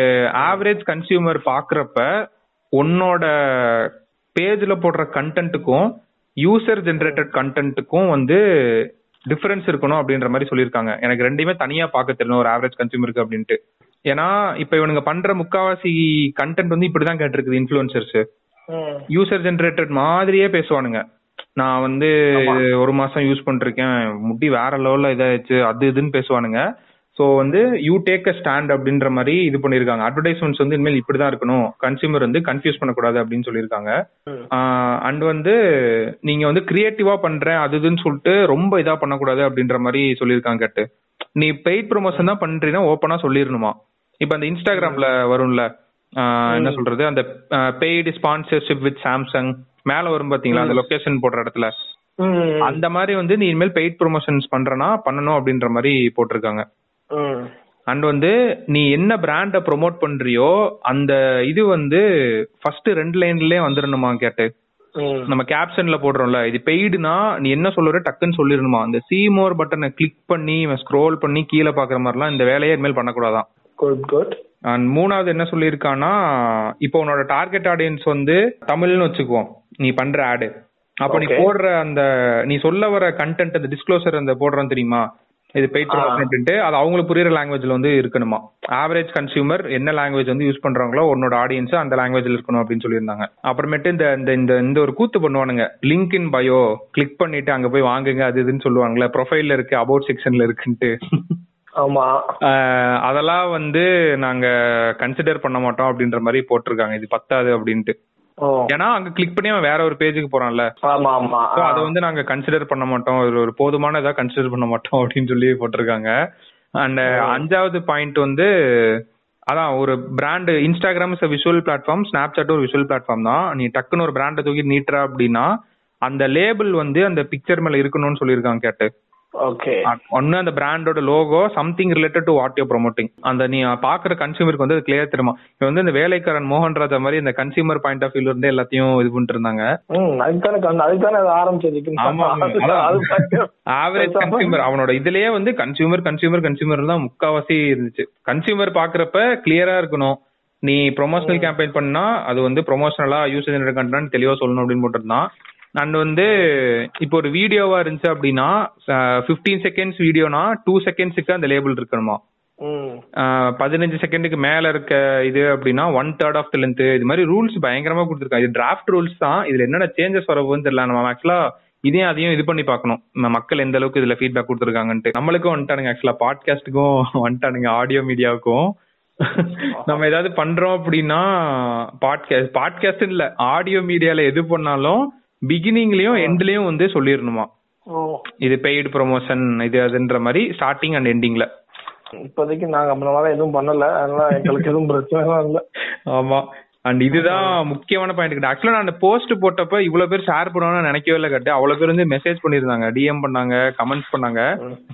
ஆவரேஜ் கன்சியூமர் பாக்குறப்ப உன்னோட பேஜ்ல போடுற கண்டென்ட்டுக்கும் யூசர் ஜென்ரேட்டட் கண்டென்ட்டுக்கும் வந்து டிஃபரன்ஸ் இருக்கணும் அப்படின்ற மாதிரி சொல்லியிருக்காங்க. எனக்கு ரெண்டுமே தனியா பார்க்க தெரியணும். ஒரு ஆவரேஜ் கன்சியூமருக்கு அப்படின்ட்டு. ஏன்னா இப்ப இவனுங்க பண்ற முக்காவாசி கண்டென்ட் வந்து இப்படிதான் கேட்டிருக்குது இன்ஃபுளுசர்ஸ். யூசர் ஜென்ரேட்டட் மாதிரியே பேசுவானுங்க. நான் வந்து ஒரு மாசம் யூஸ் பண்ணிருக்கேன். முடி வேற லெவல்ல இதாச்சு அது இதுன்னு பேசுவானுங்க. சோ வந்து யூ டேக் அ ஸ்டாண்ட் அப்படின்ற மாதிரி இது பண்ணிருக்காங்க அட்வர்டைஸ்மெண்ட்ஸ் வந்து இனிமேல் இப்படிதான் இருக்கணும். கன்சியூமர் வந்து கன்ஃபியூஸ் பண்ணக்கூடாது அப்படின்னு சொல்லியிருக்காங்க. அண்ட் வந்து நீங்க வந்து கிரியேட்டிவா பண்றேன் அது இதுன்னு சொல்லிட்டு ரொம்ப இதா பண்ணக்கூடாது அப்படின்ற மாதிரி சொல்லியிருக்காங்க கேட்டு. நீ பெய்ட் ப்ரொமோஷன் தான் பண்றீங்கன்னா ஓப்பனா சொல்லிடணுமா? இப்ப அந்த இன்ஸ்டாகிராம்ல வரும்ல என்ன சொல்றது? அந்த பெய்டு ஸ்பான்சர்ஷிப் வித் சாம்சங் மேல வரும் பாத்தீங்களா? அந்த லொகேஷன் போடுற இடத்துல. அந்த மாதிரி வந்து நீ இனிமேல் பெய்ட் ப்ரொமோஷன்ஸ் பண்றனா பண்ணணும் அப்படின்ற மாதிரி போட்டிருக்காங்க. அண்ட் வந்து நீ என்ன பிராண்ட ப்ரோமோட் பண்றியோ அந்த இது வந்து ஃபர்ஸ்ட் ரெண்டு லைன்லயே வந்துடணுமா கேட்டு. நம்ம கேப்ஷன்ல போடுறோம்ல இது பெய்டுனா நீ என்ன சொல்லுற டக்குன்னு சொல்லிடணுமா அந்த சி மோர் பட்டனை கிளிக் பண்ணி ஸ்க்ரோல் பண்ணி கீழே பாக்குற மாதிரிலாம் இந்த வேலையை இனிமேல் பண்ணக்கூடாதான். குட் குட் அண்ட் மூணாவது என்ன சொல்லியிருக்கான்னா இப்போ உன்னோட டார்கெட் ஆடியன்ஸ் வந்து தமிழ்னு வச்சுக்குவோம். நீ பண்ற ஆடு அப்ப நீ. போடுற அந்த நீ சொல்ல வர கண்டென்ட் அந்த டிஸ்க்ளோசர் அந்த போடுறோம் தெரியுமா? இது பெய்ட் அப்படின்ட்டு அது அவங்களுக்கு புரியுற லாங்குவேஜ்ல வந்து இருக்கணுமா? ஆவரேஜ் கன்சியூமர் என்ன லாங்குவேஜ் வந்து யூஸ் பண்றாங்களோ உன்னோட ஆடியன்ஸ் அந்த லாங்குவேஜ்ல இருக்கணும் அப்படின்னு சொல்லியிருந்தாங்க. அப்புறமேட்டு இந்த இந்த இந்த இந்த ஒரு கூத்து பண்ணுவானுங்க. லிங்க் இன் பயோ கிளிக் பண்ணிட்டு அங்க போய் வாங்குங்க அது இதுன்னு சொல்லுவாங்கல்ல ப்ரொஃபைல்ல இருக்கு அபவுட் செக்ஷன்ல இருக்குன்ட்டு. ஆமா. அதெல்லாம் வந்து நாங்க கன்சிடர் பண்ண மாட்டோம் அப்படின்ற மாதிரி போட்டிருக்காங்க. இது பத்தாது அப்படின்ட்டு. ஏன்னா அங்க கிளிக் பண்ணி அவன் வேற ஒரு பேஜுக்கு போறான்ல. ஆமா ஆமா அதை வந்து நாங்க கன்சிடர் பண்ண மாட்டோம். ஒரு ஒரு போதுமான இதா கன்சிடர் பண்ண மாட்டோம் அப்படின்னு சொல்லி போட்டிருக்காங்க. அண்ட் அஞ்சாவது பாயிண்ட் வந்து அதான் ஒரு brand Instagram is visual platform Snapchat ஒரு விஷுவல் பிளாட்ஃபார்ம் தான். நீ டக்குன்னு ஒரு பிராண்டை தூக்கி நீட்டுற அப்படின்னா அந்த லேபிள் வந்து அந்த பிக்சர் மேல இருக்கணும்னு சொல்லியிருக்காங்க கேட்டு. ஓகே ஒன்னு அந்த பிராண்டோட logo something related to what you promoting அந்த நீ பாக்குற கன்சியூமருக்கு வந்து கிளியர் தெரியுமா? இவன் வந்து இந்த வேலைக்காரன் மோகன் ராஜா மாதிரி இந்த கன்சியூமர் பாயிண்ட் ஆஃப் வியூல இருந்து எல்லாத்தையும் இது பண்ணிட்டு இருந்தாங்க. ஆவரேஜ் கன்சியூமர் அவனோட இதுலயே வந்து கன்சியூமர் கன்சியூமர் கன்சியூமர் தான் முக்காவாசி இருந்துச்சு. கன்சியூமர் பாக்குறப்ப கிளியரா இருக்கணும். நீ ப்ரொமோஷனல் கேம்பெயின் பண்ணா அது வந்து ப்ரொமோஷனலா யூஸ் ஜெனரேட் கண்டென்ட் தெளிவா சொல்லணும் அப்படின்னு போட்டிருந்தான். அண்ட் வந்து இப்போ ஒரு வீடியோவா இருந்துச்சு அப்படின்னா பிப்டீன் செகண்ட்ஸ் வீடியோனா டூ செகண்ட்ஸுக்கு அந்த லேபிள் இருக்கணுமா? பதினஞ்சு செகண்டுக்கு மேல இருக்க இது அப்படின்னா one third of the length இது மாதிரி ரூல்ஸ் பயங்கரமா கொடுத்துருக்காங்க. இது டிராஃப்ட் ரூல்ஸ் தான். இதுல என்னென்ன சேஞ்சஸ் வரப்போகுதுன்னு தெரியல. நம்ம ஆக்சுவலா இதையும் அதையும் இது பண்ணி பார்க்கணும். நம்ம மக்கள் எந்த அளவுக்கு இதுல ஃபீட்பேக் கொடுத்துருக்காங்கன்ட்டு. நம்மளுக்கும் வந்துட்டானுங்க ஆக்சுவலா பாட்காஸ்ட்டுக்கும் வந்துட்டானுங்க ஆடியோ மீடியாவுக்கும் நம்ம ஏதாவது பண்றோம் அப்படின்னா பாட்காஸ்ட் பாட்காஸ்ட் இல்ல ஆடியோ மீடியால எது பண்ணாலும் பிகினிங்லயும் எண்ட்லயும் வந்து சொல்லிடணுமா ஓ. இது பெய்டு ப்ரொமோஷன் இது அதுன்ற மாதிரி ஸ்டார்டிங் அண்ட் எண்டிங்ல இப்போதைக்கு நாங்க மாதிரி எதுவும் பண்ணல. அதனால எங்களுக்கு எதுவும் பிரச்சனை இல்ல. ஆமா. அண்ட் இதுதான் முக்கியமான பாயிண்ட் ஆக்சுவலா நான் அந்த போஸ்ட் போட்டப்ப இவ்வளவு பேர் ஷேர் பண்ணுவாங்கன்னு நினைக்கவே இல்லை கட்டு அவ்வளவு பேர் வந்து மெசேஜ் பண்ணிருந்தாங்க டிஎம் பண்ணாங்க கமெண்ட்ஸ் பண்ணாங்க.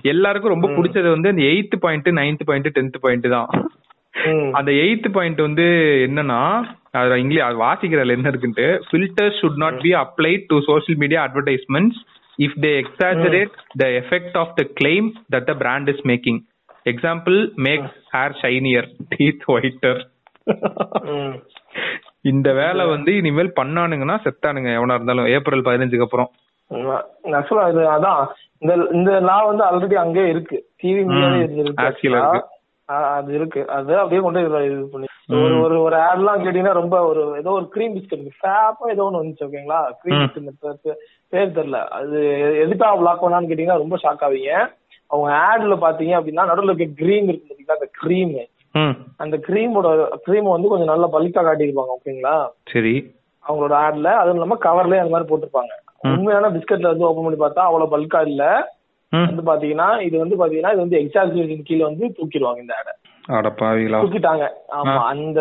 எல்லாருக்கும் ரொம்ப பிடிச்சது வந்து அந்த eighth point ninth point tenth point தான். அந்த எயித் பாயிண்ட் வந்து என்னன்னா அது இங்கிலீஷ் அது வாசிக்கிறதுல என்ன இருக்குன்ட்டு filters should not be applied to social media advertisements if they exaggerate the effect of the claim that the brand is making example make hair shinier teeth whiter. இந்த வேலை வந்து இனிமேல் பண்ணானுங்கன்னா செத்தானுங்க எவனா இருந்தாலும் ஏப்ரல் பதினஞ்சுக்கு அப்புறம். ஆக்சுவலா அதான். இந்த இந்த லா வந்து ஆல்ரெடி அங்கே இருக்கு. டிவி மீடியாவே ம். அது இருக்கு. அது அப்படியே கொண்டு இது பண்ணி ஒரு ஒரு ஒரு ஆட்லாம் கேட்டீங்கன்னா ரொம்ப ஒரு ஏதோ ஒரு க்ரீம் பிஸ்கட் ஃபேப்பா ஏதோ ஒன்று வந்துச்சு ஓகேங்களா க்ரீம். பிஸ்கட் பேர் தெரியல. அது எதுக்காக பிளாக் பண்ணான்னு கேட்டீங்கன்னா ரொம்ப ஷாக் ஆவீங்க. அவங்க ஆட்ல பாத்தீங்க அப்படின்னா நடுவில் இருக்க கிரீம் இருக்கு பாத்தீங்களா? அந்த க்ரீம் அந்த க்ரீமோட க்ரீம் வந்து கொஞ்சம் நல்லா பல்கா காட்டியிருப்பாங்க ஓகேங்களா சரி. அவங்களோட ஆட்ல அதுவும் இல்லாம கவர்லயே அந்த மாதிரி போட்டிருப்பாங்க. உண்மையான பிஸ்கட்ல வந்து ஓபன் பண்ணி பார்த்தா அவ்வளவு பல்கா இல்ல. வந்து பாத்தீங்கன்னா இது வந்து பாத்தீங்கன்னா இது வந்து எக்ஸாஜுவேஷன் கீழ வந்து தூக்கிடுவாங்க இந்த ஆடை. தூக்கிட்டாங்க. ஆமா அந்த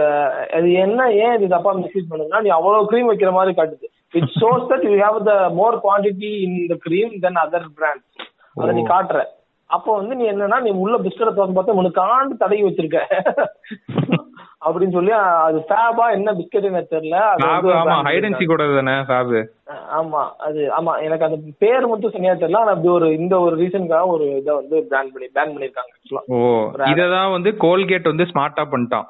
அது என்ன ஏன் இது தப்பா மிஸ்யூஸ் பண்ணுதுன்னா நீ அவ்வளவு க்ரீம் வைக்கிற மாதிரி காட்டுது. It shows that you have the more quantity in the cream then other brand அதை நீ. காட்டுற. அப்போ வந்து நீ என்னன்னா நீ உள்ள பிஸ்கட்டை திறந்து பார்த்தா உனக்கு ஆண்டு தடவி வச்சிருக்க. அப்படின்னு சொல்லி அது ஃபேபா என்ன பிஸ்கட் எனக்கு தெரியல. ஆமா ஹைடன்சி கூட தானே ஃபேப் ஆமா அது ஆமா எனக்கு அந்த பேர் மட்டும் சரியா தெரியல ஆனா அப்படி ஒரு இந்த ஒரு ரீசனுக்காக ஒரு இதை வந்து பேன் பண்ணி பேன் பண்ணிருக்காங்க ஆக்சுவலா ஓ ஒரு இததான் வந்து கோல்கேட் வந்து ஸ்மார்ட்டா பண்ணிட்டான்.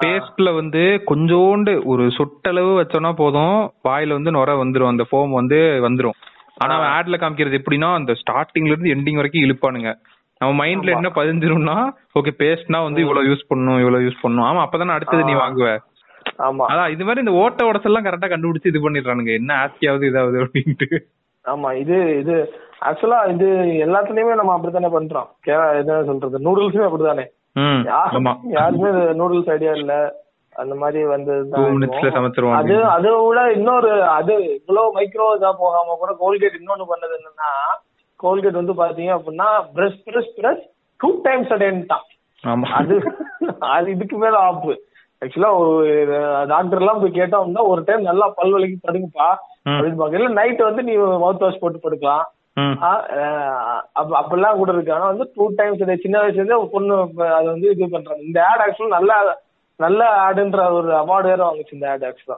பேஸ்ட்ல வந்து கொஞ்சோண்டு ஒரு சொட்டளவு வச்சோம்னா போதும் வாயில வந்து நுர வந்துரும் அந்த ஃபோம் வந்து வந்துரும். ஆனா அவன் ஆட்ல காமிக்கிறது எப்படின்னா அந்த ஸ்டார்டிங்ல இருந்து எண்டிங் வரைக்கும் இழுப்பானுங்க. நம்ம மைண்ட்ல என்ன பதிஞ்சிரும்னா ஓகே பேஸ்ட்னா வந்து இவ்வளவு யூஸ் பண்ணணும் இவ்வளவு யூஸ் பண்ணணும். ஆமா அப்பதானே அடுத்தது நீ. வாங்குவ. ஆமா. அதான் இது மாதிரி இந்த ஓட்ட உடசெல்லாம் கரெக்டா கண்டுபிடிச்சு இது பண்ணிடுறானுங்க. என்ன ஆஸ்தியாவது இதாவது அப்படின்ட்டு. ஆமா இது இது ஆக்சுவலா இது எல்லாத்துலயுமே நம்ம அப்படித்தானே பண்றோம். என்ன சொல்றது நூடுல்ஸுமே அப்படித்தானே. ம் ஆமா. யாருக்கும் யாருக்குமே நூடுல்ஸ் ஐடியா இல்ல. அந்த மாதிரி வந்து அது அதை விட இன்னொரு அது இவ்வளவு மைக்ரோ இதா போகாம கூட கோல்கேட் இன்னொன்னு பண்ணது என்னன்னா கோல்கேட் வந்து பாத்தீங்க அப்படின்னா brush brush brush two times அடேன்ட்டான் ஆமா. அது அது இதுக்கு மேல ஆப்பு ஆக்சுவலா ஒரு டாக்டர் எல்லாம் போய் கேட்டோம்னா ஒரு டைம் நல்லா பல் வலிக்கு படுங்கப்பா. அப்படின்னு பாக்கல நைட் வந்து நீ மவுத் வாஷ் போட்டு படுக்கலாம். அப்படிலாம் கூட இருக்கு. ஆனா வந்து டூ டைம்ஸ் சின்ன வயசுல இருந்தே பொண்ணு அதை வந்து இது பண்றாங்க. இந்த ஆட் ஆக்சுவலா நல்ல நல்ல ஆடுன்ற ஒரு அவார்டு வேற வாங்குச்சு இந்த ஆட் ஆக்சுவலா.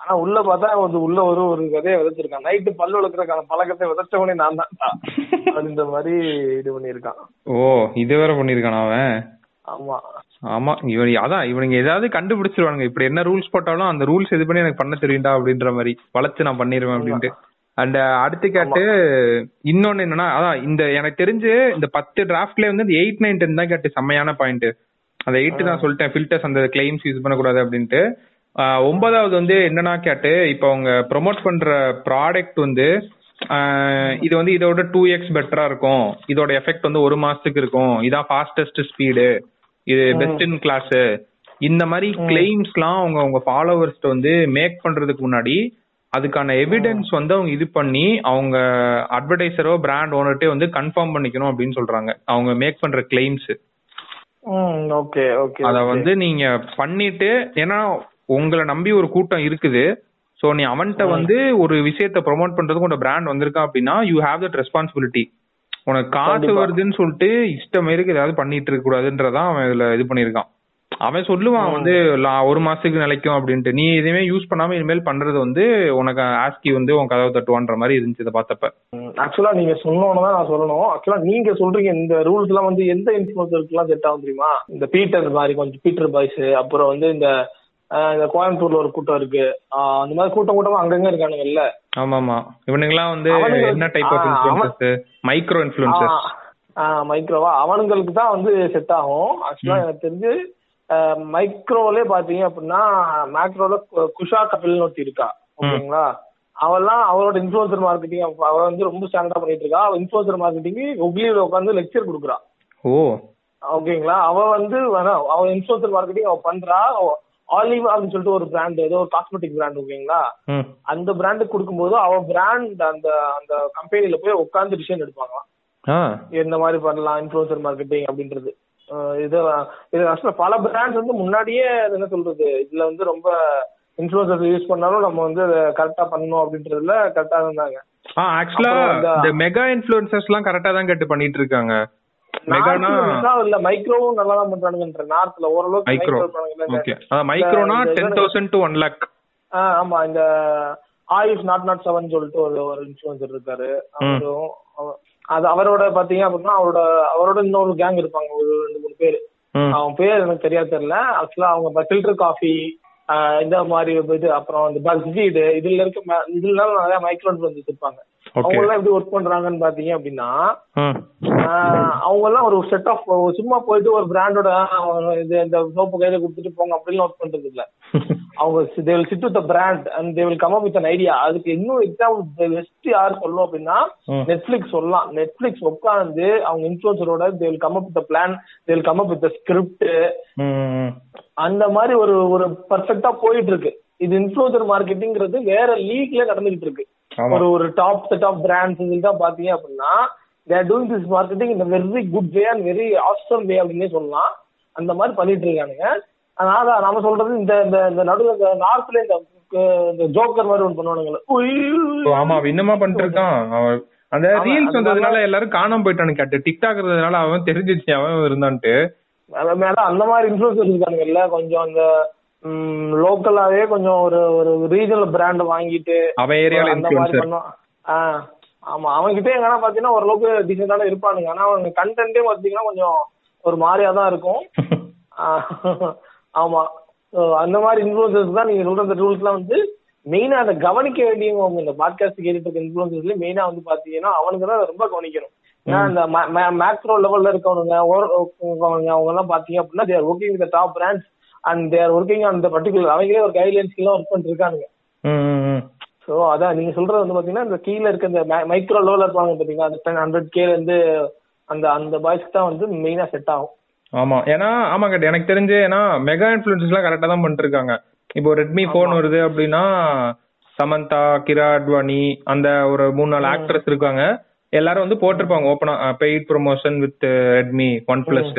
ஆனா உள்ள பார்த்தா வந்து உள்ள ஒரு ஒரு கதையை விதைச்சிருக்கான் நைட்டு பல்லு விளக்குறதுக்கான பழக்கத்தை விதைச்சவனே நான் தான். அப்படின்ற மாதிரி இது பண்ணியிருக்கான். ஓ இது வேற பண்ணிருக்கானா அவன்? ஆமா. ஆமா இவன் அதான் இவனுங்க ஏதாவது கண்டுபிடிச்சிருவானுங்க. இப்படி என்ன ரூல்ஸ் போட்டாலும் அந்த ரூல்ஸ் இது பண்ணி எனக்கு பண்ண தெரியும்டா அப்படின்ற மாதிரி. வளைச்சு நான் பண்ணிருவேன் அப்படின்ட்டு. அண்ட் அடுத்து கேட்டு இன்னொன்னு என்னன்னா அதான் இந்த எனக்கு தெரிஞ்சு இந்த பத்து டிராஃப்ட்ல வந்து இந்த எயிட் நைன் டென் தான் கேட்டு செம்மையான பாயிண்ட் அந்த எயிட் நான் சொல்லிட்டேன். ஃபில்டர்ஸ் அந்த கிளைம்ஸ் யூஸ் பண்ணக்கூடாது அப்படின்ட்டு. ஒன்பதாவது வந்து என்னன்னா கேட்டு இப்போ அவங்க ப்ரோமோட் பண்ற ப்ராடக்ட் வந்து இது வந்து இதோட டூ எக்ஸ் பெட்டரா இருக்கும். இதோட எஃபெக்ட் வந்து ஒரு மாசத்துக்கு இருக்கும். இதான் ஃபாஸ்டஸ்ட் ஸ்பீடு இது பெஸ்ட் இன் கிளாஸ் இந்த மாதிரி கிளைம்ஸ்லாம் அவங்க அவங்க ஃபாலோவர்ஸ்ட வந்து மேக் பண்றதுக்கு முன்னாடி அதுக்கான எவிடன்ஸ் வந்து அவங்க இது பண்ணி அவங்க அட்வர்டைசரோ பிராண்ட் ஓனர்ட்டே வந்து கன்ஃபார்ம் பண்ணிக்கணும் அப்படின்னு சொல்றாங்க. அவங்க மேக் பண்ற கிளைம்ஸ் ஓகே ஓகே அத வந்து நீங்க பண்ணிட்டு ஏன்னா உங்களை நம்பி ஒரு கூட்டம் இருக்குது. சோ நீ அவன்கிட்ட வந்து ஒரு விஷயத்த ப்ரோமோட் பண்றதுக்கு உங்க பிராண்ட் வந்திருக்கான் அப்படின்னா யூ ஹேவ் தட் ரெஸ்பான்சிபிலிட்டி உனக்கு காசு. வருதுன்னு சொல்லிட்டு இஷ்டம் இருக்கு ஏதாவது பண்ணிட்டு இருக்க கூடாதுன்றதான் அவன் இதுல இது பண்ணிருக்கான் அவன் சொல்லுவான் வந்து ஒரு மாசத்துக்கு நிலைக்கும் அப்படின்ட்டு. நீ எதுவுமே யூஸ் பண்ணாம இனிமேல் பண்றது வந்து உனக்கு ஆஸ்கி வந்து உன் கதவை தட்டுவான்ற மாதிரி இருந்துச்சு இதை பார்த்தப்ப. ஆக்சுவலா நீங்க சொன்னோன்னு நான் சொல்லணும். ஆக்சுவலா நீங்க சொல்றீங்க இந்த ரூல்ஸ் எல்லாம் வந்து எந்த இன்ஃபுளுசருக்கு எல்லாம் செட் ஆகும் தெரியுமா? இந்த பீட்டர் மாதிரி கொஞ்சம் பீட்டர் பாய்ஸ் அப்புறம் வந்து இந்த இந்த கோயம்புத்தூர்ல ஒரு கூட்டம் இருக்கு. அந்த மாதிரி கூட்டம் கூட்டமா அங்கங்க இருக்கானுங்கல்ல. ஆமா ஆமா இவனுங்கெல்லாம் வந்து அவனுங்க- என்ன type of influencers micro influencers மைக்ரோவா அவனுங்களுக்கு தான் வந்து செட் ஆகும். ஆக்சுவலா எனக்கு தெரிஞ்சு மைக்ரோலே பாத்தீங்க அப்படின்னா மேக்ரோல குஷா கபில்னு ஒருத்தி இருக்கா ஓகேங்களா? அவெல்லாம் அவளோட இன்ஃபுளுசர் மார்க்கெட்டிங் அவ வந்து ரொம்ப ஸ்டாண்டர்டா பண்ணிட்டு இருக்கா. அவ இன்ஃபுளுசர் மார்க்கெட்டிங் ஒக்லியில உட்காந்து லெக்சர் கொடுக்குறா. ஓ. ஓகேங்களா? அவ வந்து அவ இன்ஃபுளுசர் மார்க்கெட்டிங் அவ பண்றா. ஆலிவ் அப்படின்னு சொல்லிட்டு ஒரு பிராண்ட் ஏதோ ஒரு காஸ்மெட்டிக் பிராண்ட் ஓகேங்களா? அந்த பிராண்டுக்கு கொடுக்கும்போது அவ பிராண்ட் அந்த அந்த கம்பெனில போய் உட்காந்து டிசிஷன் எடுப்பாங்களாம். எந்த மாதிரி பண்ணலாம் இன்ஃபுளுசர் மார்க்கெட்டிங் அப்படின்றது. இது இது ஆக்சுவலா பல பிராண்ட்ஸ் வந்து முன்னாடியே என்ன சொல்றது? இதுல வந்து ரொம்ப இன்ஃபுளுசர் யூஸ் பண்ணாலும் நம்ம வந்து அதை கரெக்டா பண்ணணும் அப்படின்றதுல கரெக்டா இருந்தாங்க. ஆ ஆக்சுவலா இந்த- மெகா இன்ஃபுளுசர்ஸ் எல்லாம் கரெக்டா தான் கேட்டு பண்ணிட்டு இருக்காங்க. மெகானா இல்ல மைக்ரோவும் நல்லா தான் பண்றானுங்கன்ற நார்த்ல ஓரளவுக்கு மைக்ரோ ஓகே மைக்ரோனா இந்த- ten thousand to one lakh ஆ, ஆமா இந்த ஆயுஷ் நாட் நாட் செவன் சொல்லிட்டு ஒரு ஒரு இருக்காரு. அவரும் அவ- அது அவரோட பாத்தீங்க அப்படின்னா அவரோட அவரோட இன்னொரு கேங் இருப்பாங்க ஒரு ரெண்டு மூணு பேர். அவன் பேர் எனக்கு தெரியாது தெரியல. ஆக்சுவலா அவங்க ஃபில்டர் காஃபி இந்த மாதிரி இது அப்புறம் இந்த பஸ் ஃபீடு இதுல இருக்க இதுல நிறைய மைக்ரோ ஓகே அவங்க எல்லாம் எப்படி ஒர்க் பண்றாங்கன்னு பாத்தீங்க அப்படின்னா அவங்க எல்லாம் ஒரு செட் ஆஃப் சும்மா போயிட்டு ஒரு பிராண்டோட இது இந்த சோப்பு கையில கொடுத்துட்டு போங்க அப்படின்னு ஒர்க் பண்றது இல்ல. அவங்க they will sit with brand and they will come up with idea அதுக்கு இன்னும் எக்ஸாம்பிள் பெஸ்ட் யார் சொல்லணும் அப்படின்னா. நெட்ஃபிளிக்ஸ் சொல்லலாம். நெட்ஃபிளிக்ஸ் உட்காந்து அவங்க இன்ஃபுளுசரோட they will come up with plan they will come up with script அந்த மாதிரி ஒரு ஒரு பர்ஃபெக்ட்டா போயிட்டு இருக்கு. இது இன்ஃபுளுசர் மார்க்கெட்டிங்கிறது வேற லீக்ல நடந்துகிட்டு இருக்கு. ஒரு ஒரு டாப் செட் ஆஃப் பிராண்ட்ஸ் இதுதான் பாத்தீங்க அப்படின்னா தேர் டூயிங் திஸ் மார்க்கெட்டிங் இந்த very good way and very awesome way அப்படின்னே சொல்லலாம். அந்த மாதிரி பண்ணிட்டு இருக்கானுங்க. அதனால நாம சொல்றது இந்த இந்த இந்த நடுவில் இந்த நார்த்ல இந்த இந்த ஜோக்கர் மாதிரி ஒன்று பண்ணுவானுங்களே ஆமா இன்னமா பண்ணிட்டு இருக்கான் அந்த ரீல்ஸ் வந்ததுனால எல்லாரும் காணாம போயிட்டானு கேட்டு. டிக்டாக் இருந்ததுனால அவன் தெரிஞ்சிச்சு அவன் இருந்தான்ட்டு. மேல அந்த மாதிரி இன்ஃபுளுசர் இருக்கானுங்கல்ல. கொஞ்சம் அந்த லோக்கலாவே கொஞ்சம் ஒரு ஒரு ரீஜனல் பிராண்ட் வாங்கிட்டு அவன் ஏரியால அந்த மாதிரி பண்ணுவான் ஆ ஆமா. அவன்கிட்ட எங்கன்னா பாத்தீங்கன்னா ஓரளவுக்கு டீசெண்டான இருப்பானுங்க. ஆனா அவங்க கண்டென்ட்டே பாத்தீங்கன்னா கொஞ்சம் ஒரு மாதிரியா தான் இருக்கும் ஆமா. அந்த மாதிரி இன்ஃபுளுசர்ஸ் தான் நீங்க சொல்ற அந்த ரூல்ஸ்லாம் வந்து மெயினா அதை கவனிக்க வேண்டியவங்க இந்த பாட்காஸ்ட் கேட்டுட்டு இருக்க இன்ஃபுளுசர்ஸ்ல மெயினா வந்து பாத்தீங்கன்னா அவனுக்கு தான் ரொம்ப கவனிக்கணும். ஏன்னா இந்த மேக்ரோ லெவல்ல இருக்கவனுங்க அவங்க எல்லாம் பாத்தீங்க அப்படின்னா they're working with top brands and they're working on the particular அவங்களே ஒரு கைட்லைன்ஸ் எல்லாம் ஒர்க் பண்ணிட்டு இருக்கானுங்க சோ அதான் நீங்க சொல்றது வந்து பாத்தீங்கன்னா இந்த கீழ இருக்க இந்த மைக்ரோ லெவல்ல இருப்பாங்க பாத்தீங்கன்னா அந்த ஹண்ட்ரட் கேல இருந்து அந்த அந்த பாய்ஸ்க்கு தான் வந்து மெயினா செட் ஆகும். ஆமா. ஏன்னா ஆமா கட்டு எனக்கு தெரிஞ்சு ஏன்னா மெகா இன்ஃபுளுசர்ஸ் எல்லாம் கரெக்டா தான் பண்ணிட்டு இருக்காங்க இப்போ ரெட்மி போன் வருது அப்படின்னா சமந்தா கிரா அட்வானி அந்த ஒரு மூணு நாலு ஆக்ட்ரஸ் இருக்காங்க. எல்லாரும் வந்து போட்டிருப்பாங்க ஓப்பனா paid promotion with Redmi one plus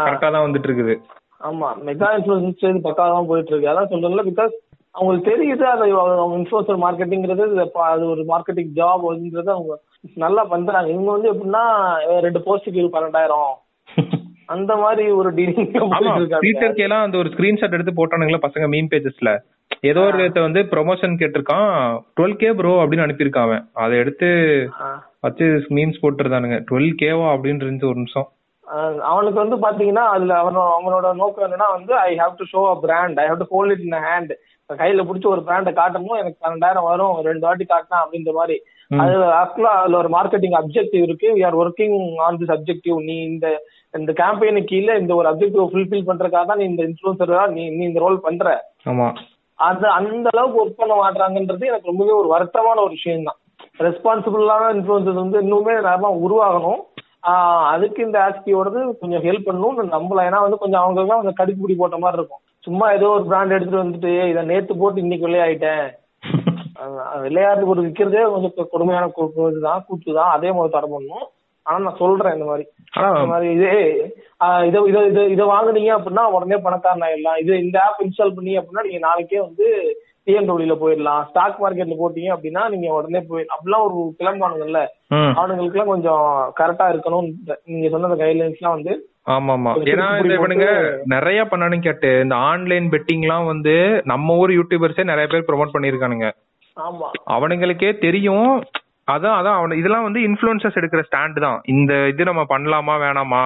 கரெக்டா தான் வந்துட்டு இருக்குது. ஆமா மெகா இன்ஃபுளுசன்ஸ் பக்காவா போயிட்டு இருக்கு அதான் சொல்றேன்ல பிகாஸ் அவங்களுக்கு தெரியுது அது அவங்க இன்ஃபுளுசர் மார்க்கெட்டிங்கிறது அது ஒரு மார்க்கெட்டிங் ஜாப் அப்படின்றது அவங்க நல்லா பண்றாங்க. இவங்க வந்து எப்படின்னா ரெண்டு போஸ்ட்டுக்கு பன்னெண்டாயிரம். அந்த மாதிரி ஒரு டீலிங் கேலாம் அந்த ஒரு ஸ்கிரீன்ஷாட் எடுத்து போட்டானுங்களா பசங்க மீம் பேஜஸ்ல ஏதோ ஒரு வந்து ப்ரொமோஷன் கேட்டிருக்கான். டுவெல் கே ப்ரோ அப்படின்னு அனுப்பியிருக்கான் அவன். அதை எடுத்து. வச்சு மீம்ஸ் போட்டுருந்தானுங்க. டுவெல் கேவா அப்படின்னு இருந்துச்சு ஒரு நிமிஷம். அவனுக்கு வந்து பாத்தீங்கன்னா அதுல அவனோட அவனோட நோக்கம் என்னன்னா வந்து I have to show a brand I have to hold it in hand கையில பிடிச்ச ஒரு பிராண்டை காட்டணும். எனக்கு பன்னெண்டாயிரம் வரும். ரெண்டு வாட்டி காட்டினா அப்படின்ற மாதிரி. அது ஆக்சுவலா அதுல ஒரு மார்க்கெட்டிங் அப்ஜெக்டிவ் இருக்கு. We are working on this objective நீ இந்த இந்த கேம்பெயினுக்கு கீழே இந்த ஒரு அப்ஜெக்டிவ் ஃபுல்ஃபில் பண்றதுக்காக தான் நீ இந்த இன்ஃபுளுசரா நீ நீ இந்த ரோல் பண்ற. அது அந்த அளவுக்கு ஒர்க் பண்ண மாட்டாங்கன்றது எனக்கு ரொம்பவே ஒரு வருத்தமான ஒரு விஷயம் தான் ரெஸ்பான்சிபிளான இன்ஃபுளுசர்ஸ் வந்து இன்னுமே நிறைய உருவாகணும். அதுக்கு இந்த ஆஸ்கியோடது கொஞ்சம் ஹெல்ப் பண்ணணும் நம்பலாம் ஏன்னா வந்து கொஞ்சம் அவங்களுக்கு கொஞ்சம் கடிப்புடி போட்ட மாதிரி இருக்கும். சும்மா ஏதோ ஒரு பிராண்ட் எடுத்துட்டு வந்துட்டு இதை நேத்து போட்டு இன்னைக்கு விளையாயிட்டேன் விளையாட்டு ஒரு விற்கிறதே கொஞ்சம் கொடுமையான இதுதான் கூத்து தான் அதே மாதிரி தடை பண்ணணும். ஆனா நான் சொல்றேன் இந்த மாதிரி. இந்த மாதிரி இதே இதை இதை இதை இதை வாங்குனீங்க அப்படின்னா உடனே பணக்காரன் ஆயிடலாம். இது இந்த ஆப் இன்ஸ்டால் பண்ணீங்க அப்படின்னா நீங்க நாளைக்கே வந்து டிஎன்டபிள்யூல போயிடலாம். ஸ்டாக் மார்க்கெட்ல போட்டீங்க அப்படின்னா நீங்க உடனே போய் அப்படிலாம் ஒரு கிளம்பானுங்கல்ல அவனுங்களுக்கு எல்லாம் கொஞ்சம் கரெக்டா இருக்கணும். நீங்க சொன்ன கைட்லைன்ஸ் எல்லாம் வந்து ஆமா ஆமா ஏன்னா இவனுங்க நிறைய பண்ணானுங்க கேட்டு. இந்த ஆன்லைன் பெட்டிங்லாம் வந்து நம்ம ஊர் யூடியூபர்ஸே நிறைய பேர் ப்ரோமோட் பண்ணிருக்கானுங்க ஆமா. அவனுங்களுக்கே தெரியும். அதான் அதான் அவன இதெல்லாம் வந்து இன்ஃபுளுசர்ஸ் எடுக்கிற ஸ்டாண்ட் தான். இந்த இது நம்ம பண்ணலாமா வேணாமா?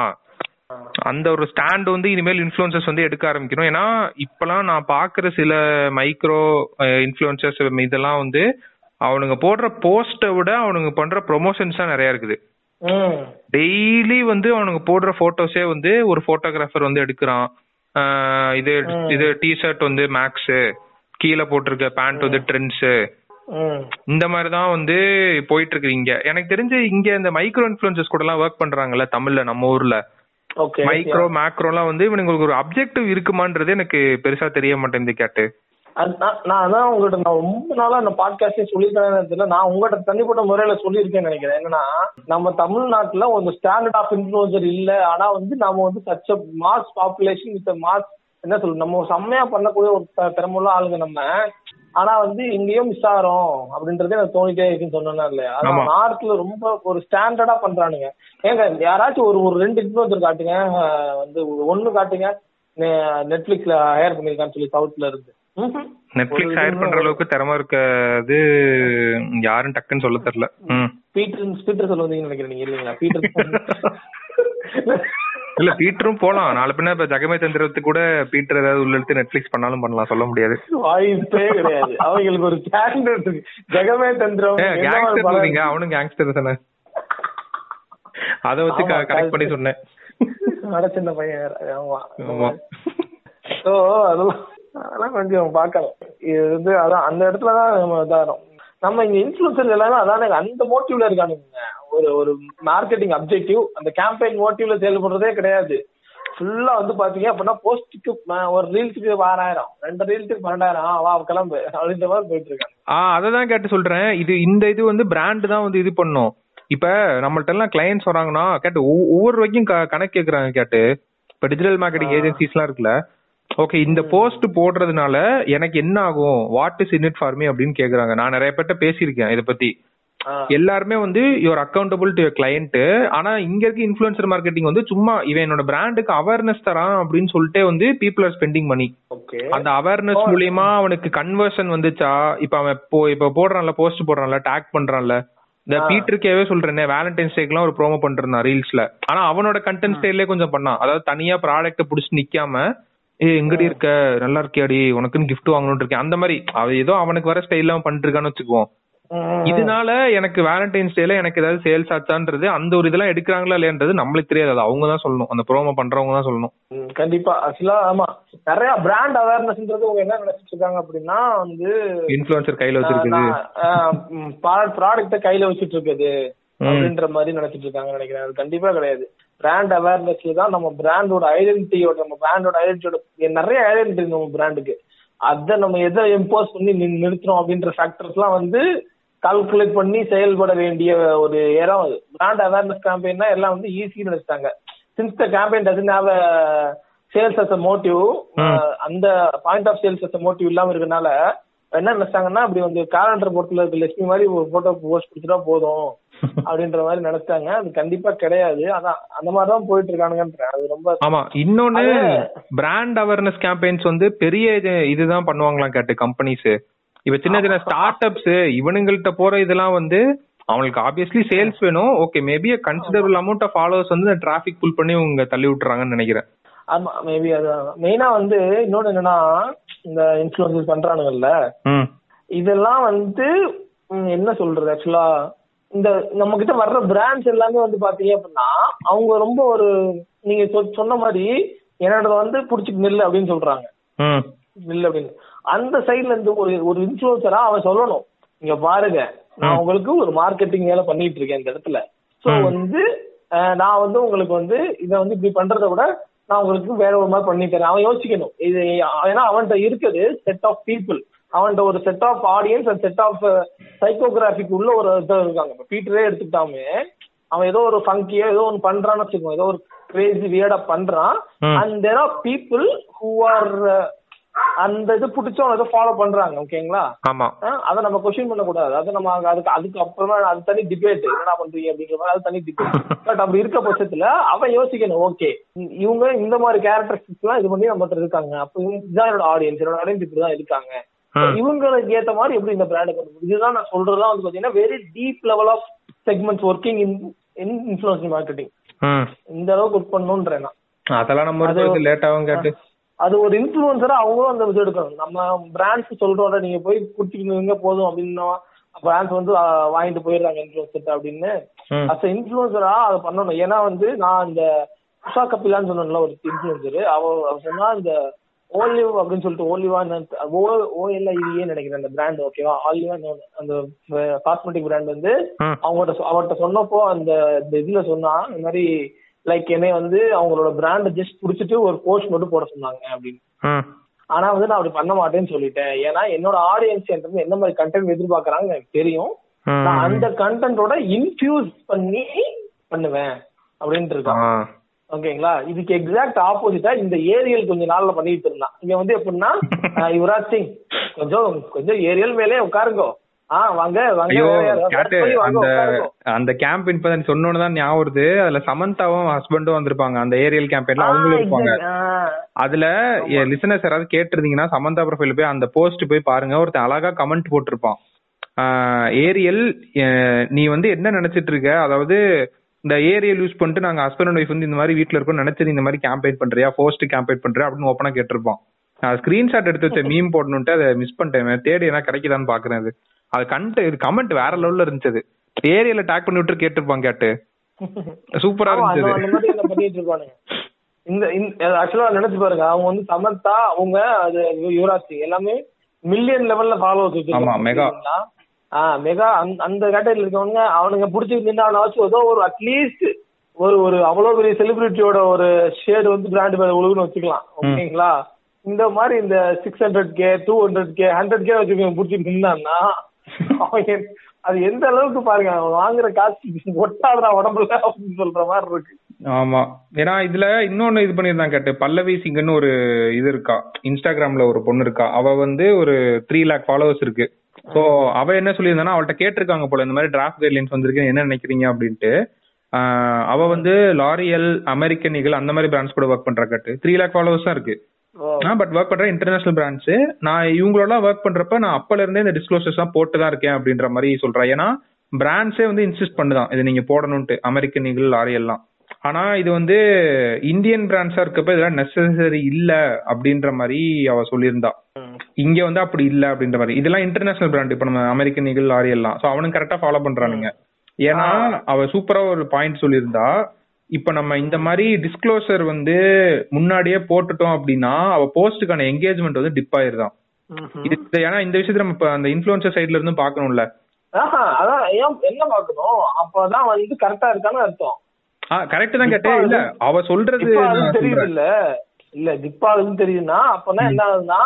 அந்த ஒரு ஸ்டாண்ட் வந்து இனிமேல் இன்ஃபுளுசர்ஸ் வந்து எடுக்க ஆரம்பிக்கணும். ஏன்னா இப்பெல்லாம் நான் பாக்குற சில மைக்ரோ இன்ஃபுளுசர்ஸ் இதெல்லாம் வந்து அவனுங்க போடுற போஸ்ட்டை விட அவனுங்க பண்ற ப்ரொமோஷன்ஸ் தான் நிறைய இருக்குது. டெய்லி வந்து அவனுங்க போடுற போட்டோஸே வந்து ஒரு போட்டோகிராஃபர் வந்து எடுக்கிறான். இது இது டிஷர்ட் வந்து மேக்ஸ் கீழே போட்டிருக்க பேண்ட் வந்து ட்ரெண்ட்ஸ் இந்த மாதிரி தான் வந்து போயிட்டு இருக்கு இங்க. எனக்கு தெரிஞ்சு இங்க இந்த மைக்ரோ இன்ஃபுளுசர்ஸ் கூட எல்லாம் ஒர்க் பண்றாங்கல்ல தமிழ்ல நம்ம ஊர்ல. மைக்ரோ மேக்ரோலாம் வந்து இவனுங்களுக்கு ஒரு அப்ஜெக்டிவ் இருக்குமான்றது எனக்கு பெருசா தெரிய மாட்டேங்குது கேட்டு. நான் அதான் உங்ககிட்ட நான் ரொம்ப நாளா இந்த பாட்காஸ்டே சொல்லியிருக்கேன் தெரியல. நான் உங்ககிட்ட தனிப்பட்ட முறையில சொல்லியிருக்கேன்னு நினைக்கிறேன். என்னன்னா நம்ம தமிழ்நாட்டுல ஒரு ஸ்டாண்டர்ட் ஆஃப் இன்ஃபுளுசர் இல்ல. ஆனா வந்து நம்ம வந்து சச்ச மாஸ் பாப்புலேஷன் வித் மாஸ் என்ன சொல்றது நம்ம செம்மையா பண்ணக்கூடிய ஒரு த- திறமையுள்ள ஆளுங்க நம்ம. ஆனா வந்து இங்கேயும் மிஸ் ஆகிறோம் அப்படின்றதே எனக்கு தோணிட்டே இருக்குன்னு சொன்னா இல்லையா. அதான் நார்த்ல ரொம்ப ஒரு ஸ்டாண்டர்டா பண்றானுங்க. ஏங்க யாராச்சும் ஒரு ஒரு ரெண்டு இன்ஃபுளுசர் காட்டுங்க. வந்து ஒண்ணு காட்டுங்க. நெட்ஃபிளிக்ஸ்ல ஹையர் பண்ணிருக்கான்னு சொல்லி சவுத்ல இருந்து. நெட்ஃபிளிக்ஸ் ஹையர் பண்ற அளவுக்கு திறமை இருக்கிறது யாரும் டக்குன்னு சொல்ல தெரியல. பீட்டர் பீட்டர் சொல்லுவீங்கன்னு நினைக்கிறேன். நீங்க இல்லைங்களா பீட்டர் இல்ல பீட்டரும் போலாம். நாளை பின்ன இப்ப ஜெகமே தந்திரத்துக்கு கூட பீட்டர் ஏதாவது உள்ள எடுத்து நெட்ஃபிளிக்ஸ் பண்ணாலும் பண்ணலாம் சொல்ல முடியாது. வாய்ப்பே கிடையாது. அவங்களுக்கு ஒரு ஸ்டாண்டர்ட் ஜெகமே ஒரு கேங்ஸ்டர் நீங்க அவனும் கேங்ஸ்டர் தானே. அத வச்சு கரெக்ட் பண்ணி சொன்னேன். அட சின்ன பையன். ஆமா. ஆமா. சோ அதெல்லாம் அதெல்லாம் கொஞ்சம் பார்க்கணும் இது வந்து அதான் அந்த இடத்துல தான் நம்ம இதாகிறோம் நம்ம இங்க இன்ஃபுளுசர் எல்லாமே அதானே அந்த மோட்டிவ்ல இருக்கானுங்க. ஒரு ஒரு மார்க்கெட்டிங் அப்ஜெக்டிவ் அந்த கேம்பெயின் மோட்டிவ்ல செயல்படுறதே கிடையாது. ஃபுல்லா வந்து பாத்தீங்க அப்படின்னா போஸ்ட்டுக்கு ஒரு ரீல்ஸுக்கு ஆறாயிரம். ரெண்டு ரீல்ஸுக்கு பன்னெண்டாயிரம். வா கிளம்பு. அப்படின்ற மாதிரி போயிட்டு இருக்காங்க. ஆ அததான் கேட்டு சொல்றேன். இது இந்த இது வந்து பிராண்ட் தான் வந்து இது பண்ணும். இப்ப நம்மள்ட்ட எல்லாம் கிளையன்ஸ் வராங்கன்னா கேட்டு ஒவ்வொ- ஒவ்வொரு வரைக்கும் கணக்கு கேக்குறாங்க கேட்டு. இப்ப டிஜிட்டல் மார்க்கெட்டிங் ஏஜென்சிஸ் எல்லாம் இருக்குல்ல ஓகே இந்த போஸ்ட் போடுறதுனால எனக்கு என்ன ஆகும்? What is in it for me அப்படின்னு கேக்குறாங்க. நான் நிறைய பேர்ட்ட பேசியிருக்கேன் இத பத்தி. எல்லாருமே வந்து யுவர் அக்கௌண்டபிள் டு கிளையண்ட் ஆனா இங்க இருக்க இன்ஃபுளுசர் மார்க்கெட்டிங் வந்து சும்மா இவன் என்னோட பிராண்டுக்கு அவேர்னஸ் தரான் அப்படின்னு சொல்லிட்டே வந்து பீப்புள் ஆர் ஸ்பெண்டிங் மணி அந்த அவேர்னஸ் மூலியமா அவனுக்கு கன்வர்ஷன் வந்துச்சா? இப்ப அவன் இப்போ இப்ப போடுறான்ல போஸ்ட் போடுறான்ல டேக் பண்றான்ல. இந்த பீட்டருக்கேவே சொல்றேனே வேலண்டைன்ஸ் டேக்குலாம் ஒரு ப்ரோமோ பண்ணிருந்தான் ரீல்ஸ்ல ஆனா அவனோட கண்டென்ட் ஸ்டைல்லே கொஞ்சம் பண்ணான். அதாவது தனியா ப்ராடக்ட்ட புடிச்சு நிக்காம ஏ எங்கடி இருக்க? நல்லா இருக்கியாடி? உனக்குன்னு gift வாங்கணும்னு இருக்கேன். அந்த மாதிரி அவ ஏதோ அவனுக்கு வர ஸ்டைல்ல அவன் பண்ணிட்டு இருக்கான்னு வச்சுக்குவோம். இதனால எனக்கு வேலண்டைன்ஸ் டேல எனக்கு ஏதாவது சேல்ஸ் ஆச்சான்றது அந்த ஒரு இதெல்லாம் எடுக்கிறாங்களா இல்லையான்றது நம்மளுக்கு தெரியாது. அது அவங்க தான் சொல்லணும். அந்த ப்ரோமோ பண்றவங்க தான் சொல்லணும். கண்டிப்பா. ஆக்சுவலா ஆமா. நிறைய பிராண்ட் அவேர்னஸ்ன்றது அவங்க என்ன நினைச்சிட்டு இருக்காங்க அப்படின்னா வந்து இன்ஃபுளுசர் கையில வச்சிருக்குது. ப்ராடக்ட்ட கையில வச்சிட்டு இருக்குது. அப்படின்ற மாதிரி நினைச்சிட்டு இருக்காங்க நினைக்கிறேன். அது கண்டிப்பா கிடையாது. பிராண்ட் அவேர்னஸ்ல தான் நம்ம பிராண்டோட ஐடென்டிட்டியோட நம்ம பிராண்டோட ஐடென்டிட்டியோட நிறைய ஐடென்டிட்டி நம்ம பிராண்டுக்கு அதை நம்ம எதை இம்போஸ் பண்ணி நிறுத்துறோம் அப்படின்ற ஃபேக்டர்ஸ்லாம் வந்து கால்குலேட் பண்ணி செயல்பட வேண்டிய ஒரு இடம் அது. பிராண்ட் அவேர்னஸ் கேம்பெயின்னா எல்லாம் வந்து ஈஸின்னு நினைச்சிட்டாங்க since the campaign doesn't have sales as a motive அந்த point of sales as a motive இல்லாம இருக்கனால என்ன நினைச்சாங்கன்னா அப்படி வந்து காலண்டர் போர்ட்ல இருக்க லட்சுமி மாதிரி ஒரு போட்டோ போஸ்ட் கொடுத்துட்டா போதும். அப்படின்ற மாதிரி நினைச்சாங்க. அது கண்டிப்பா கிடையாது. அதான் அந்த மாதிரி தான் போயிட்டு இருக்கானுங்கன்றேன் அது ரொம்ப ஆமா இன்னொன்னு பிராண்ட் அவேர்னஸ் கேம்பெயின்ஸ் வந்து பெரிய இது- இதுதான் பண்ணுவாங்களாம் கேட்டு கம்பெனிஸ் இப்ப சின்ன சின்ன ஸ்டார்ட் அப்ஸ் இவனுங்கள்ட்ட போற இதெல்லாம் வந்து அவங்களுக்கு ஆப்வியஸ்லி சேல்ஸ் வேணும். Okay maybe considerable amount of followers வந்து டிராபிக் புல் பண்ணி உங்க தள்ளி விட்டுறாங்கன்னு நினைக்கிறேன். ஆமா மேபி அது மெயினா வந்து இன்னொன்னு என்னன்னா இந்த இன்ஃபுளுசஸ் பண்றானுங்கல்ல. இதெல்லாம் வந்து என்ன சொல்றது ஆக்சுவலா இந்த நம்ம கிட்ட வர்ற பிராண்ட்ஸ் எல்லாமே வந்து பாத்தீங்க அப்படின்னா அவங்க ரொம்ப ஒரு நீங்க சொன்ன மாதிரி என்னோட வந்து புடிச்சிட்டு நில்லு அப்படின்னு சொல்றாங்க. நில்லு அப்படின்னு. அந்த சைடுல இருந்து ஒரு ஒரு இன்ஃபுளுசரா அவன் சொல்லணும். இங்க பாருங்க நான் உங்களுக்கு ஒரு மார்க்கெட்டிங் வேலை பண்ணிட்டு இருக்கேன் இந்த இடத்துல. சோ வந்து நான் வந்து உங்களுக்கு வந்து இதை வந்து இப்படி பண்றதை விட நான் உங்களுக்கு வேற ஒரு மாதிரி பண்ணி தரேன் அவன் யோசிக்கணும். இது ஏன்னா அவன்கிட்ட இருக்குது செட் ஆஃப் பீப்புள் அவன்கிட்ட ஒரு set of audience and set of psychographic உள்ள ஒரு இது இருக்காங்க. இப்ப பீட்டரே எடுத்துக்கிட்டாமே அவன் ஏதோ ஒரு ஃபங்கியோ ஏதோ ஒன்று பண்றான்னு வச்சுக்கோ ஏதோ ஒரு கிரேசி வியர்டா பண்றான். And there are people who are அந்த இது பிடிச்ச ஏதோ ஃபாலோ பண்றாங்க. ஓகேங்களா ஆமா. அதை நம்ம கொஸ்டின் பண்ணக்கூடாது. அதை நம்ம அதுக்கு அதுக்கு அப்புறமா அது தனி டிபேட் என்னடா பண்றீங்க அப்படிங்கிற மாதிரி அது தனி டிபேட் பட் அப்படி இருக்க பட்சத்துல அவன் யோசிக்கணும். ஓகே இவங்க இந்த மாதிரி கேரக்டரிஸ்டிக்ஸ் எல்லாம் இது பண்ணி நம்ம இருக்காங்க. அப்ப இவங்க என்னோட ஆடியன்ஸ் என்னோட ஆடியன்ஸ் இப்படிதான் இருக்காங்க. இவங்களுக்கு ஏத்த மாதிரி எப்படி இந்த பிராண்ட் கொண்டு? இதுதான் நான் சொல்றதுதான் வந்து பாத்தீங்கன்னா very deep level of segments working in in influencing marketing hmm இந்த அளவுக்கு ஒர்க் பண்ணணுன்றேன் நான். அதெல்லாம் நம்ம இருக்கிறது லேட் ஆகும் கேட்டு. அது ஒரு இன்ஃபுளுசரா அவங்களும் அந்த இது எடுக்கணும். நம்ம பிராண்ட்ஸ் சொல்றோட நீங்க போய் குட்டிங்க போதும் அப்படின்னா பிராண்ட்ஸ் வந்து வாங்கிட்டு போயிடுறாங்க இன்ஃபுளுசர் அப்படின்னு. அஸ் இன்ஃபுளுசரா அதை பண்ணணும். ஏன்னா வந்து நான் இந்த உஷா கபிலான்னு சொன்னேன்ல ஒரு இன்ஃபுளுசர் அவ அவ சொன்னா இந்த ஓலிவ் அப்படின்னு சொல்லிட்டு ஓலிவா ஓ ஓஎல்ஐவிஏ நினைக்கிறேன் அந்த பிராண்ட் ஓகேவா ஆலிவா அந்த காஸ்மெட்டிக் பிராண்ட் வந்து சொ- அவர்கிட்ட சொன்னப்போ அந்த இதுல சொன்னா இந்த மாதிரி லைக் என்னை வந்து அவங்களோட பிராண்ட் ஜஸ்ட் புடிச்சிட்டு ஒரு போஸ்ட் மட்டும் போட சொன்னாங்க அப்படின்னு. ஆனா வந்து நான் அப்படி பண்ண மாட்டேன்னு சொல்லிட்டேன். ஏன்னா என்னோட ஆடியன்ஸ் என்கிட்ட என்ன மாதிரி கண்டென்ட் எதிர்பார்க்கறாங்க எனக்கு தெரியும். நான் அந்த கண்டென்ட்டோட இன்ஃபியூஸ் பண்ணி பண்ணுவேன் அப்படின்ட்டு இருக்கான். ஓகேங்களா? இதுக்கு எக்ஸாக்ட் ஆப்போசிட்டா இந்த ஏரியல் கொஞ்ச நாள்ல பண்ணிட்டு இருந்தான். இங்க வந்து எப்படின்னா யுவராஜ் சிங். கொஞ்சம் கொஞ்சம் ஏரியல் மேலே உட்காருங்க. அந்த கேம்ப் இப்பதான் சொன்னோன்னு தான் ஞாபகம் வருது. அதுல சமந்தாவும் ஹஸ்பண்டும் வந்திருப்பாங்க. அந்த ஏரியல் கேம்பெயின்ல அவங்களும் இருப்பாங்க. அதுல லிசனர்ஸ் யாராவது கேட்டிருந்தீங்கன்னா சமந்தா ப்ரொஃபைல் போய் அந்த போஸ்ட் போய் பாருங்க. ஒருத்தன் அழகா கமெண்ட் போட்டிருப்பான். ஏரியல் நீ வந்து என்ன நினைச்சிட்டு இருக்க? அதாவது இந்த ஏரியல் யூஸ் பண்ணிட்டு நாங்க ஹஸ்பண்ட் அண்ட் ஒய்ஃப் வந்து இந்த மாதிரி வீட்ல இருக்கோம் நினைச்சு நீ இந்த மாதிரி கேம்பெயின் பண்றியா? போஸ்ட் கேம்பெயின் பண்றியா? அப்படின்னு ஓப்பனா கேட்டிருப்பான் நான் ஸ்கிரீன்ஷாட் எடுத்து வச்ச மீம் போடணும்ட்டு அதை மிஸ் பண்ணிட்டேன். தேடி என்ன கிடைக்குதான்னு பாக்குறேன் அது. அது கண்ட் இது கமெண்ட் வேற லெவல்ல இருந்துச்சு அது. ஏரியல டேக் பண்ணி விட்டு கேட்டிருப்பான் கேட்டு. சூப்பரா இருந்துச்சு இந்த ஆக்சுவலா நினைச்சு பாருங்க. அவங்க வந்து சமந்தா அவங்க அது யுவராஜ் எல்லாமே மில்லியன் லெவல்ல ஃபாலோவர்ஸ் ஆமா, mega. மெகா அந்த கேட்டகரியில் இருக்கவங்க அவனுங்க பிடிச்சி நின்று ஏதோ ஒரு அட்லீஸ்ட் ஒரு ஒரு அவ்வளவு பெரிய செலிபிரிட்டியோட ஒரு ஷேடு வந்து பிராண்ட் மேல ஒழுகுன்னு வச்சுக்கலாம் ஓகேங்களா? இந்த மாதிரி இந்த six hundred K two hundred K hundred K வச்சுக்கோங்க பிடிச்சி நின்னான்னா அவன் அது எந்த அளவுக்கு பாருங்க அவன் வாங்குற காசு ஒட்டாடுறா உடம்புல அப்படின்னு சொல்ற மாதிரி இருக்கு. ஆமா. ஏன்னா இதுல இன்னொன்னு இது பண்ணிருந்தான் கேட்டு பல்லவி சிங்கன்னு ஒரு இது இருக்கா இன்ஸ்டாகிராம்ல ஒரு பொண்ணு இருக்கா அவ வந்து ஒரு த்ரீ லேக் ஃபாலோவர்ஸ் இருக்கு. சோ அவ என்ன சொல்லியிருந்தானா அவள்கிட்ட கேட்டிருக்காங்க போல இந்த மாதிரி டிராஃப்ட் கைட்லைன்ஸ் வந்திருக்கு என்ன நினைக்கிறீங்க அப்படின்ட்டு. அவ வந்து லாரியல் அமெரிக்கன் ஈகிள் அந்த மாதிரி பிராண்ட்ஸ் கூட ஒர்க் பண்றா கட்டு. த்ரீ லேக் ஃபாலோவர்ஸ் தான் இருக்கு. பட் ஒர்க் பண்ற இன்டர்நேஷனல் பிராண்ட்ஸ் நான் இவங்களோட ஒர்க் பண்றப்ப நான் அப்பல இருந்தே இந்த டிஸ்க்ளோசர்ஸ் எல்லாம் போட்டு தான் இருக்கேன் அப்படின்ற மாதிரி சொல்றேன் ஏன்னா பிராண்ட்ஸே வந்து இன்சிஸ்ட் பண்ணுதான். இது நீங்க போடணும்ட்டு அமெரிக்கன் ஈகிள் லாரி எல்லாம். ஆனா இது வந்து இந்தியன் பிராண்ட்ஸா இருக்கப்ப இதெல்லாம் நெசசரி இல்ல அப்படின்ற மாதிரி அவ சொல்லியிருந்தா. இங்க வந்து அப்படி இல்ல அப்படின்ற மாதிரி. இதெல்லாம் இன்டர்நேஷனல் பிராண்ட் இப்ப நம்ம அமெரிக்கன் ஈகிள் லாரி எல்லாம். சோ அவனுக்கு கரெக்டா ஃபாலோ பண்றானுங்க. ஏன்னா அவ சூப்பரா ஒரு பாயிண்ட் சொல்லியிருந்தா இப்ப நம்ம இந்த மாதிரி டிஸ்க்ளோசர் வந்து முன்னாடியே போட்டுட்டோம் அப்படின்னா அவ போஸ்டுக்கான என்கேஜ்மெண்ட் வந்து டிப் ஆயிருதான். இது ஏன்னா இந்த விஷயத்துல நம்ம அந்த இன்ஃபுளுசர் சைடுல இருந்து பாக்கணும்ல ஆஹா, அதான் ஏன் என்ன பார்க்கணும்? அப்பதான் வந்து கரெக்டா இருக்கான்னு அர்த்தம். ஆ கரெக்ட் தான் கேட்டேன். இல்ல அவ சொல்றது தெரியுது. இல்ல இல்ல திப்பாளுன்னு தெரியுதுன்னா அப்பனா என்ன ஆகுதுன்னா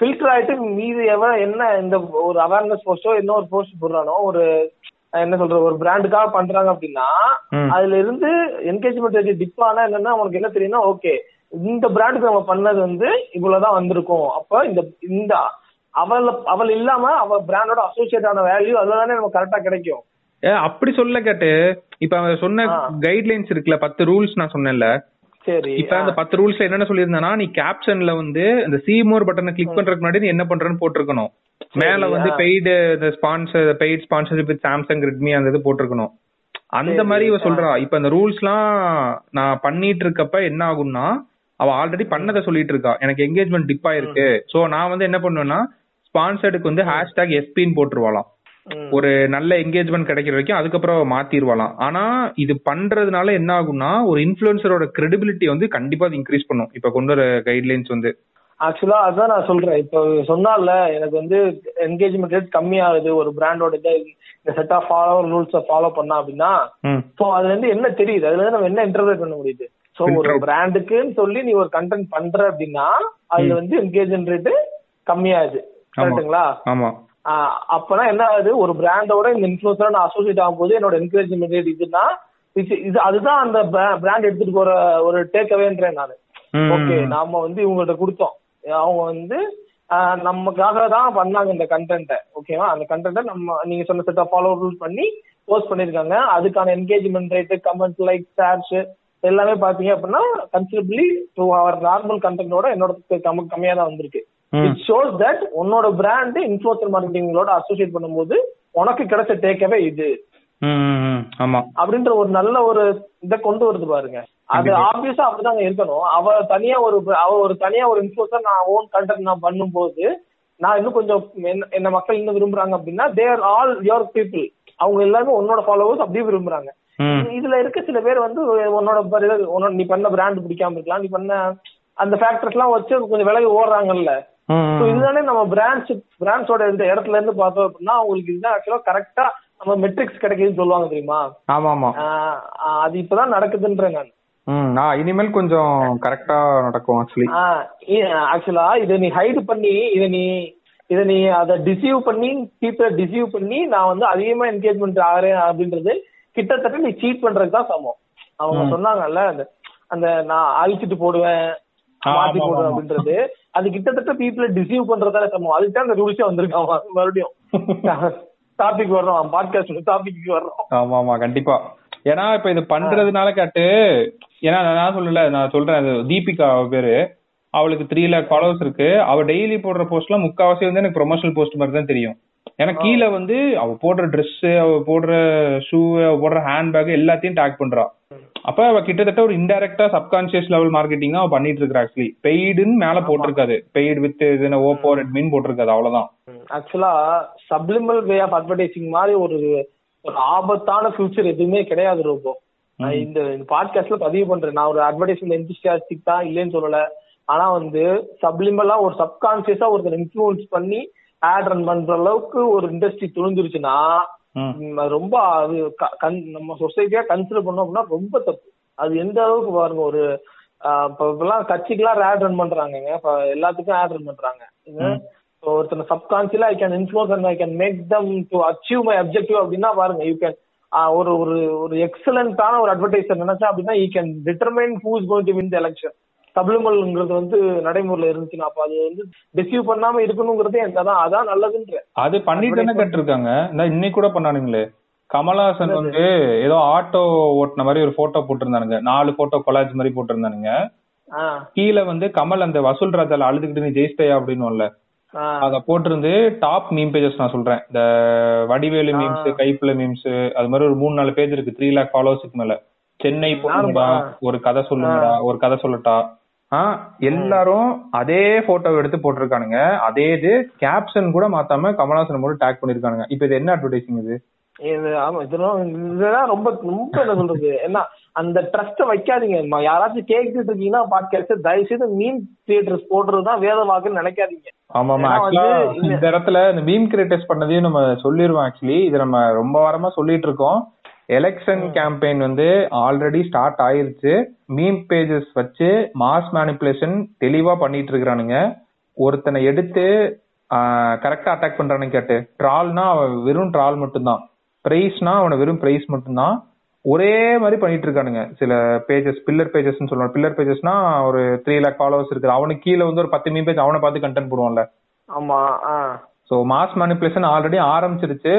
ஃபில்டர் ஆயிட்டு மீது எவன் என்ன இந்த ஒரு அவேர்னஸ் போஸ்டோ என்ன ஒரு போஸ்ட் போடுறானோ ஒரு என்ன சொல்ற ஒரு பிராண்டுக்காக பண்றாங்க அப்படின்னா. அதுல இருந்து என்கேஜ்மெண்ட் ரேட் டிப் ஆனா என்னன்னா உனக்கு என்ன தெரியும்னா ஓகே இந்த பிராண்டுக்கு நம்ம பண்ணது வந்து இவ்வளவுதான் வந்திருக்கும் அப்ப இந்த இந்த அவள அவள் இல்லாம அவ பிராண்டோட அசோசியேட் ஆன வேல்யூ அதுலதானே நமக்கு கரெக்டா கிடைக்கும் ஏ, அப்படி சொல்ல கேட்டு இப்ப அவன் சொன்ன. கைட்லைன்ஸ் இருக்குல்ல பத்து ரூல்ஸ் நான் சொன்னேன்ல சரி இப்ப அந்த பத்து ரூல்ஸ்ல என்னென்ன சொல்லியிருந்தேன்னா நீ கேப்ஷன்ல வந்து இந்த சி மோர் பட்டனை கிளிக் பண்றதுக்கு முன்னாடி நீ என்ன பண்றன்னு போட்டிருக்கணும். மேல வந்து. பெய்டு இந்த sponsor paid sponsorship with Samsung Redmi அந்த இது போட்டிருக்கணும். அந்த மாதிரி இவ. சொல்றா. இப்ப இந்த ரூல்ஸ்லாம் நான் பண்ணிட்டு இருக்கப்ப என்ன ஆகும்னா அவ ஆல்ரெடி பண்ணதை சொல்லிட்டு இருக்கா. எனக்கு என்கேஜ்மெண்ட் டிப் ஆயிருக்கு. சோ நான் வந்து என்ன பண்ணுவேன்னா ஸ்பான்சர்டுக்கு வந்து ஹேஷ்டாக் எஸ்பின்னு போட்டுருவாளாம். ஒரு நல்ல என்கேஜ்மெண்ட் கிடைக்கிற வரைக்கும் அதுக்கப்புறம் மாத்திருவாளாம். ஆனா இது பண்றதுனால என்ன ஆகும்னா ஒரு இன்ஃபுளுசரோட கிரெடிபிலிட்டி வந்து கண்டிப்பா அது இன்க்ரீஸ் பண்ணும். இப்ப கொண்டு வர கைட்லைன்ஸ் வந்து. ஆக்சுவலா அதான் நான் சொல்றேன். இப்போ சொன்னால எனக்கு வந்து என்கேஜ்மெண்ட் ரேட் கம்மியாகுது. ஒரு பிராண்டோட இதை இந்த செட் ஆஃப் ஃபாலோ ரூல்ஸை ஃபாலோ பண்ணா அப்படின்னா. ஸோ அதுல இருந்து என்ன தெரியுது? அதுல இருந்து நம்ம என்ன இன்டர்பிரேட் பண்ண முடியுது? ஸோ ஒரு. பிராண்டுக்குன்னு சொல்லி நீ ஒரு கண்டென்ட் பண்ற அப்படின்னா அதுல வந்து என்கேஜ்மெண்ட் ரேட்டு கம்மியாகுது. ஆமா. அப்பனா என்ன ஆகுது? ஒரு பிராண்டோட இந்த இன்ஃபுளுசரா நான் அசோசியேட் ஆகும்போது என்னோட என்கரேஜ்மெண்ட் ரேட் இதுன்னா இது அதுதான் அந்த பிராண்ட் எடுத்துட்டு போற ஒரு டேக் அவேன்றேன் நான். ஓகே நாம வந்து இவங்கள்ட்ட கொடுத்தோம். அவங்க வந்து நமக்காக தான் பண்ணாங்க இந்த கண்டென்ட்டை ஓகேவா அந்த கண்டென்ட்டை நம்ம நீங்க சொன்ன செட் ஆஃப் ஃபாலோ ரூல்ஸ் பண்ணி போஸ்ட் பண்ணிருக்காங்க. அதுக்கான engagement rate comment like shares எல்லாமே பாத்தீங்க அப்படின்னா கன்சிடபிளி டு அவர் நார்மல் கண்டென்ட்டோட என்னோட கம்ம- கம்மியா தான் வந்திருக்கு. இட் ஷோஸ் தட் உன்னோட பிராண்ட் இன்ஃபுளுசர் மார்க்கெட்டிங்களோட அசோசியேட் பண்ணும்போது உனக்கு கிடைச்ச டேக்கவே இது. ஆமா அப்படின்ற ஒரு நல்ல ஒரு இதை கொண்டு வருது பாருங்க அது. ஆப்வியஸா அப்படிதாங்க இருக்கணும் அவ தனியா ஒரு அவ ஒரு தனியா ஒரு இன்ஃபுளுசர் நான் ஓன் கண்டென்ட் நான் பண்ணும்போது நான் இன்னும் கொஞ்சம் என்ன- என்ன மக்கள் இன்னும் விரும்புறாங்க அப்படின்னா தேர் ஆல் யுவர் பீப்புள் அவங்க எல்லாருமே உன்னோட ஃபாலோவர்ஸ் அப்படியே விரும்புறாங்க. இதுல இருக்க சில பேர் வந்து உன்னோட உன்னோட நீ பண்ண பிராண்ட் பிடிக்காம இருக்கலாம் நீ பண்ண அந்த ஃபேக்டர்ஸ் எல்லாம் வச்சு கொஞ்சம் விலகி ஓடுறாங்கல்ல. இதுதானே நம்ம பிராண்ட்ஸ் பிராண்ட்ஸோட இந்த இடத்துல இருந்து பார்த்தோம் அப்படின்னா அவங்களுக்கு இதுதான் ஆக்சுவலா கரெக்டா நம்ம மெட்ரிக்ஸ் கிடைக்குதுன்னு சொல்லுவாங்க தெரியுமா? ஆமா ஆமா அது இப்பதான் ம் நான் இனிமேல் கொஞ்சம் கரெக்டா நடக்கும் ஆக்சுவலி ஆக்சுவலா இதை நீ ஹைட் பண்ணி இதை நீ இதை நீ அதை டிசீவ் பண்ணி பீப்புளை டிசீவ் பண்ணி நான் வந்து அதிகமா என்கேஜ்மெண்ட் ஆகிறேன் அப்படின்றது கிட்டத்தட்ட நீ சீட் பண்றதுக்கு தான் சமம். அவங்க சொன்னாங்கல்ல அந்த அந்த நான் அழிச்சிட்டு போடுவேன் மாத்தி ஆமா. அப்படின்றது. அது கிட்டத்தட்ட பீப்புளை டிசீவ் பண்றதால சமம். அதுக்கு தான் அந்த ரூல்ஸே வந்திருக்கான் மறுபடியும். டாபிக் வர்றோம் பாட்காஸ்ட் டாபிக் வர்றோம். ஆமா ஆமா கண்டிப்பா. ஏன்னா இப்ப இது பண்றதுனால கேட்டு ஏன்னா நான் சொல்லல நான் சொல்றேன் அது தீபிகா பேரு. அவளுக்கு த்ரீ லேக் ஃபாலோவர்ஸ் இருக்கு. அவ டெய்லி போடுற போஸ்ட்லாம் முக்காவாசி வந்து எனக்கு ப்ரொமோஷனல் போஸ்ட் மாதிரி தான் தெரியும். ஏன்னா கீழே வந்து அவ போடுற Dress அவ போடுற ஷூ அவ போடுற ஹேண்ட்பேக் எல்லாத்தையும் டேக் பண்றா. அப்ப அவ கிட்டத்தட்ட ஒரு இன்டைரக்டா சப்கான்சியஸ் லெவல் மார்க்கெட்டிங் அவ பண்ணிட்டு இருக்கா ஆக்சுவலி பெய்டுன்னு மேல போட்டிருக்காது. பெய்டு வித் இதுன்னு ஓப்போ ரெட்மின்னு போட்டிருக்காது அவ்வளவுதான். ஆக்சுவலா சப்ளிமல் வே ஆஃப் அட்வர்டைசிங் மாதிரி ஒரு ஒரு ஆபத்தான ஃபியூச்சர் எதுவுமே கிடையாது ரோபோ. நான் இந்த பாட்காஸ்ட்ல பதிவு பண்றேன். நான் ஒரு அட்வர்டைஸ்மெண்ட் என்டிஸ்டியாஸ்டிக் தான் இல்லைன்னு சொல்லல. ஆனா வந்து சப்ளிமலா ஒரு சப்கான்சியஸா ஒருத்தர் இன்ஃபுளுன்ஸ் பண்ணி ஆட் ரன் பண்ற அளவுக்கு ஒரு இண்டஸ்ட்ரி துணிஞ்சிருச்சுன்னா ரொம்ப அது நம்ம சொசைட்டியா கன்சிடர் பண்ணோம் அப்படின்னா ரொம்ப தப்பு. அது எந்த அளவுக்கு பாருங்க ஒரு இப்பெல்லாம் கட்சிக்கெல்லாம் ஆட் ரன் பண்றாங்கங்க. இப்ப எல்லாத்துக்கும் ஆட் ரன் பண்றாங்க. ஒருத்தனை சப்கான்சியலா I can influence and I can make them to achieve my objective அப்படின்னா பாருங்க யூ கேன் ஒரு ஒரு ஒரு எக்ஸலண்டான ஒரு அட்வர்டைசர் நினைச்சா அப்படின்னா you can determine who is going to win the election சப்ளிமல்ங்கிறது வந்து நடைமுறையில இருந்துச்சுன்னா அப்ப அது வந்து டிசீவ் பண்ணாம இருக்கணுங்கிறதே அதான் அதான் நல்லதுன்ற. அது பண்ணிட்டு கட்டிருக்காங்க. இன்னைக்கு கூட பண்ணானுங்களே. கமலஹாசன் வந்து ஏதோ ஆட்டோ ஓட்டுன மாதிரி ஒரு போட்டோ போட்டிருந்தானுங்க. நாலு போட்டோ கொலாஜ் மாதிரி போட்டிருந்தானுங்க. கீழே வந்து கமல் அந்த வசூல் ராஜால அழுதுகிட்டு நீ ஜெயிச்சிட்டயா அப்படின்னு அத போட்டிருந்து டாப் மீம் பேஜஸ் நான் சொல்றேன். இந்த வடிவேலு மீம்ஸ் கைப்புல மீம்ஸ் அது மாதிரி ஒரு மூணு நாலு பேஜ் இருக்கு. த்ரீ லேக் ஃபாலோவர்ஸ்க்கு மேல. சென்னை பொண்ணுடா ஒரு கதை சொல்லுங்கடா ஒரு கதை சொல்லட்டா. எல்லாரும் அதே போட்டோ எடுத்து போட்டிருக்கானுங்க. அதே இது கேப்ஷன் கூட மாத்தாம கமலஹாசன் மட்டும் டேக் பண்ணிருக்கானுங்க. இப்ப இது என்ன அட்வர்டைசிங் இது? இது ஆமா இதெல்லாம் இதெல்லாம் ரொம்ப ரொம்ப என்ன சொல்றது? என்ன அந்த ட்ரஸ்ட வைக்காதீங்க. யாராச்சும் கேட்டுட்டு இருக்கீங்கன்னா பாட்காஸ்ட் தயவு செய்து மீன் தியேட்டர்ஸ் போடுறதுதான் வேத வாக்குன்னு நினைக்காதீங்க. ஆமா ஆமா. இந்த இடத்துல இந்த மீம் கிரியேட்டர்ஸ் பண்ணதையும் நம்ம சொல்லிடுவோம் ஆக்சுவலி இது நம்ம ரொம்ப வாரமா சொல்லிட்டு இருக்கோம். எலெக்ஷன் கேம்பெயின் வந்து ஆல்ரெடி ஸ்டார்ட் ஆயிருச்சு. மீம் பேஜஸ் வச்சு மாஸ் மேனிப்புலேஷன் தெளிவா பண்ணிட்டு இருக்கிறானுங்க ஒருத்தனை எடுத்து கரெக்டா அட்டாக் பண்றானு கேட்டு. ட்ரால்னா அவன் வெறும் ட்ரால் மட்டும்தான். பிரைஸ்னா அவனை வெறும் பிரைஸ் மட்டும்தான். ஒரே மாதிரி பண்ணிட்டு இருக்கானுங்க சில பேஜஸ் பில்லர் பேஜஸ் சொல்லுவாங்க. பில்லர் பேஜஸ்னா ஒரு த்ரீ லேக் ஃபாலோவர்ஸ் இருக்கு அவனுக்கு கீழே வந்து ஒரு பத்து மீன் பேஜ் அவனை பார்த்து கண்டென்ட் போடுவான்ல. ஆமா ஸோ மாஸ் மேனிப்புலேஷன் ஆல்ரெடி ஆரம்பிச்சிருச்சு.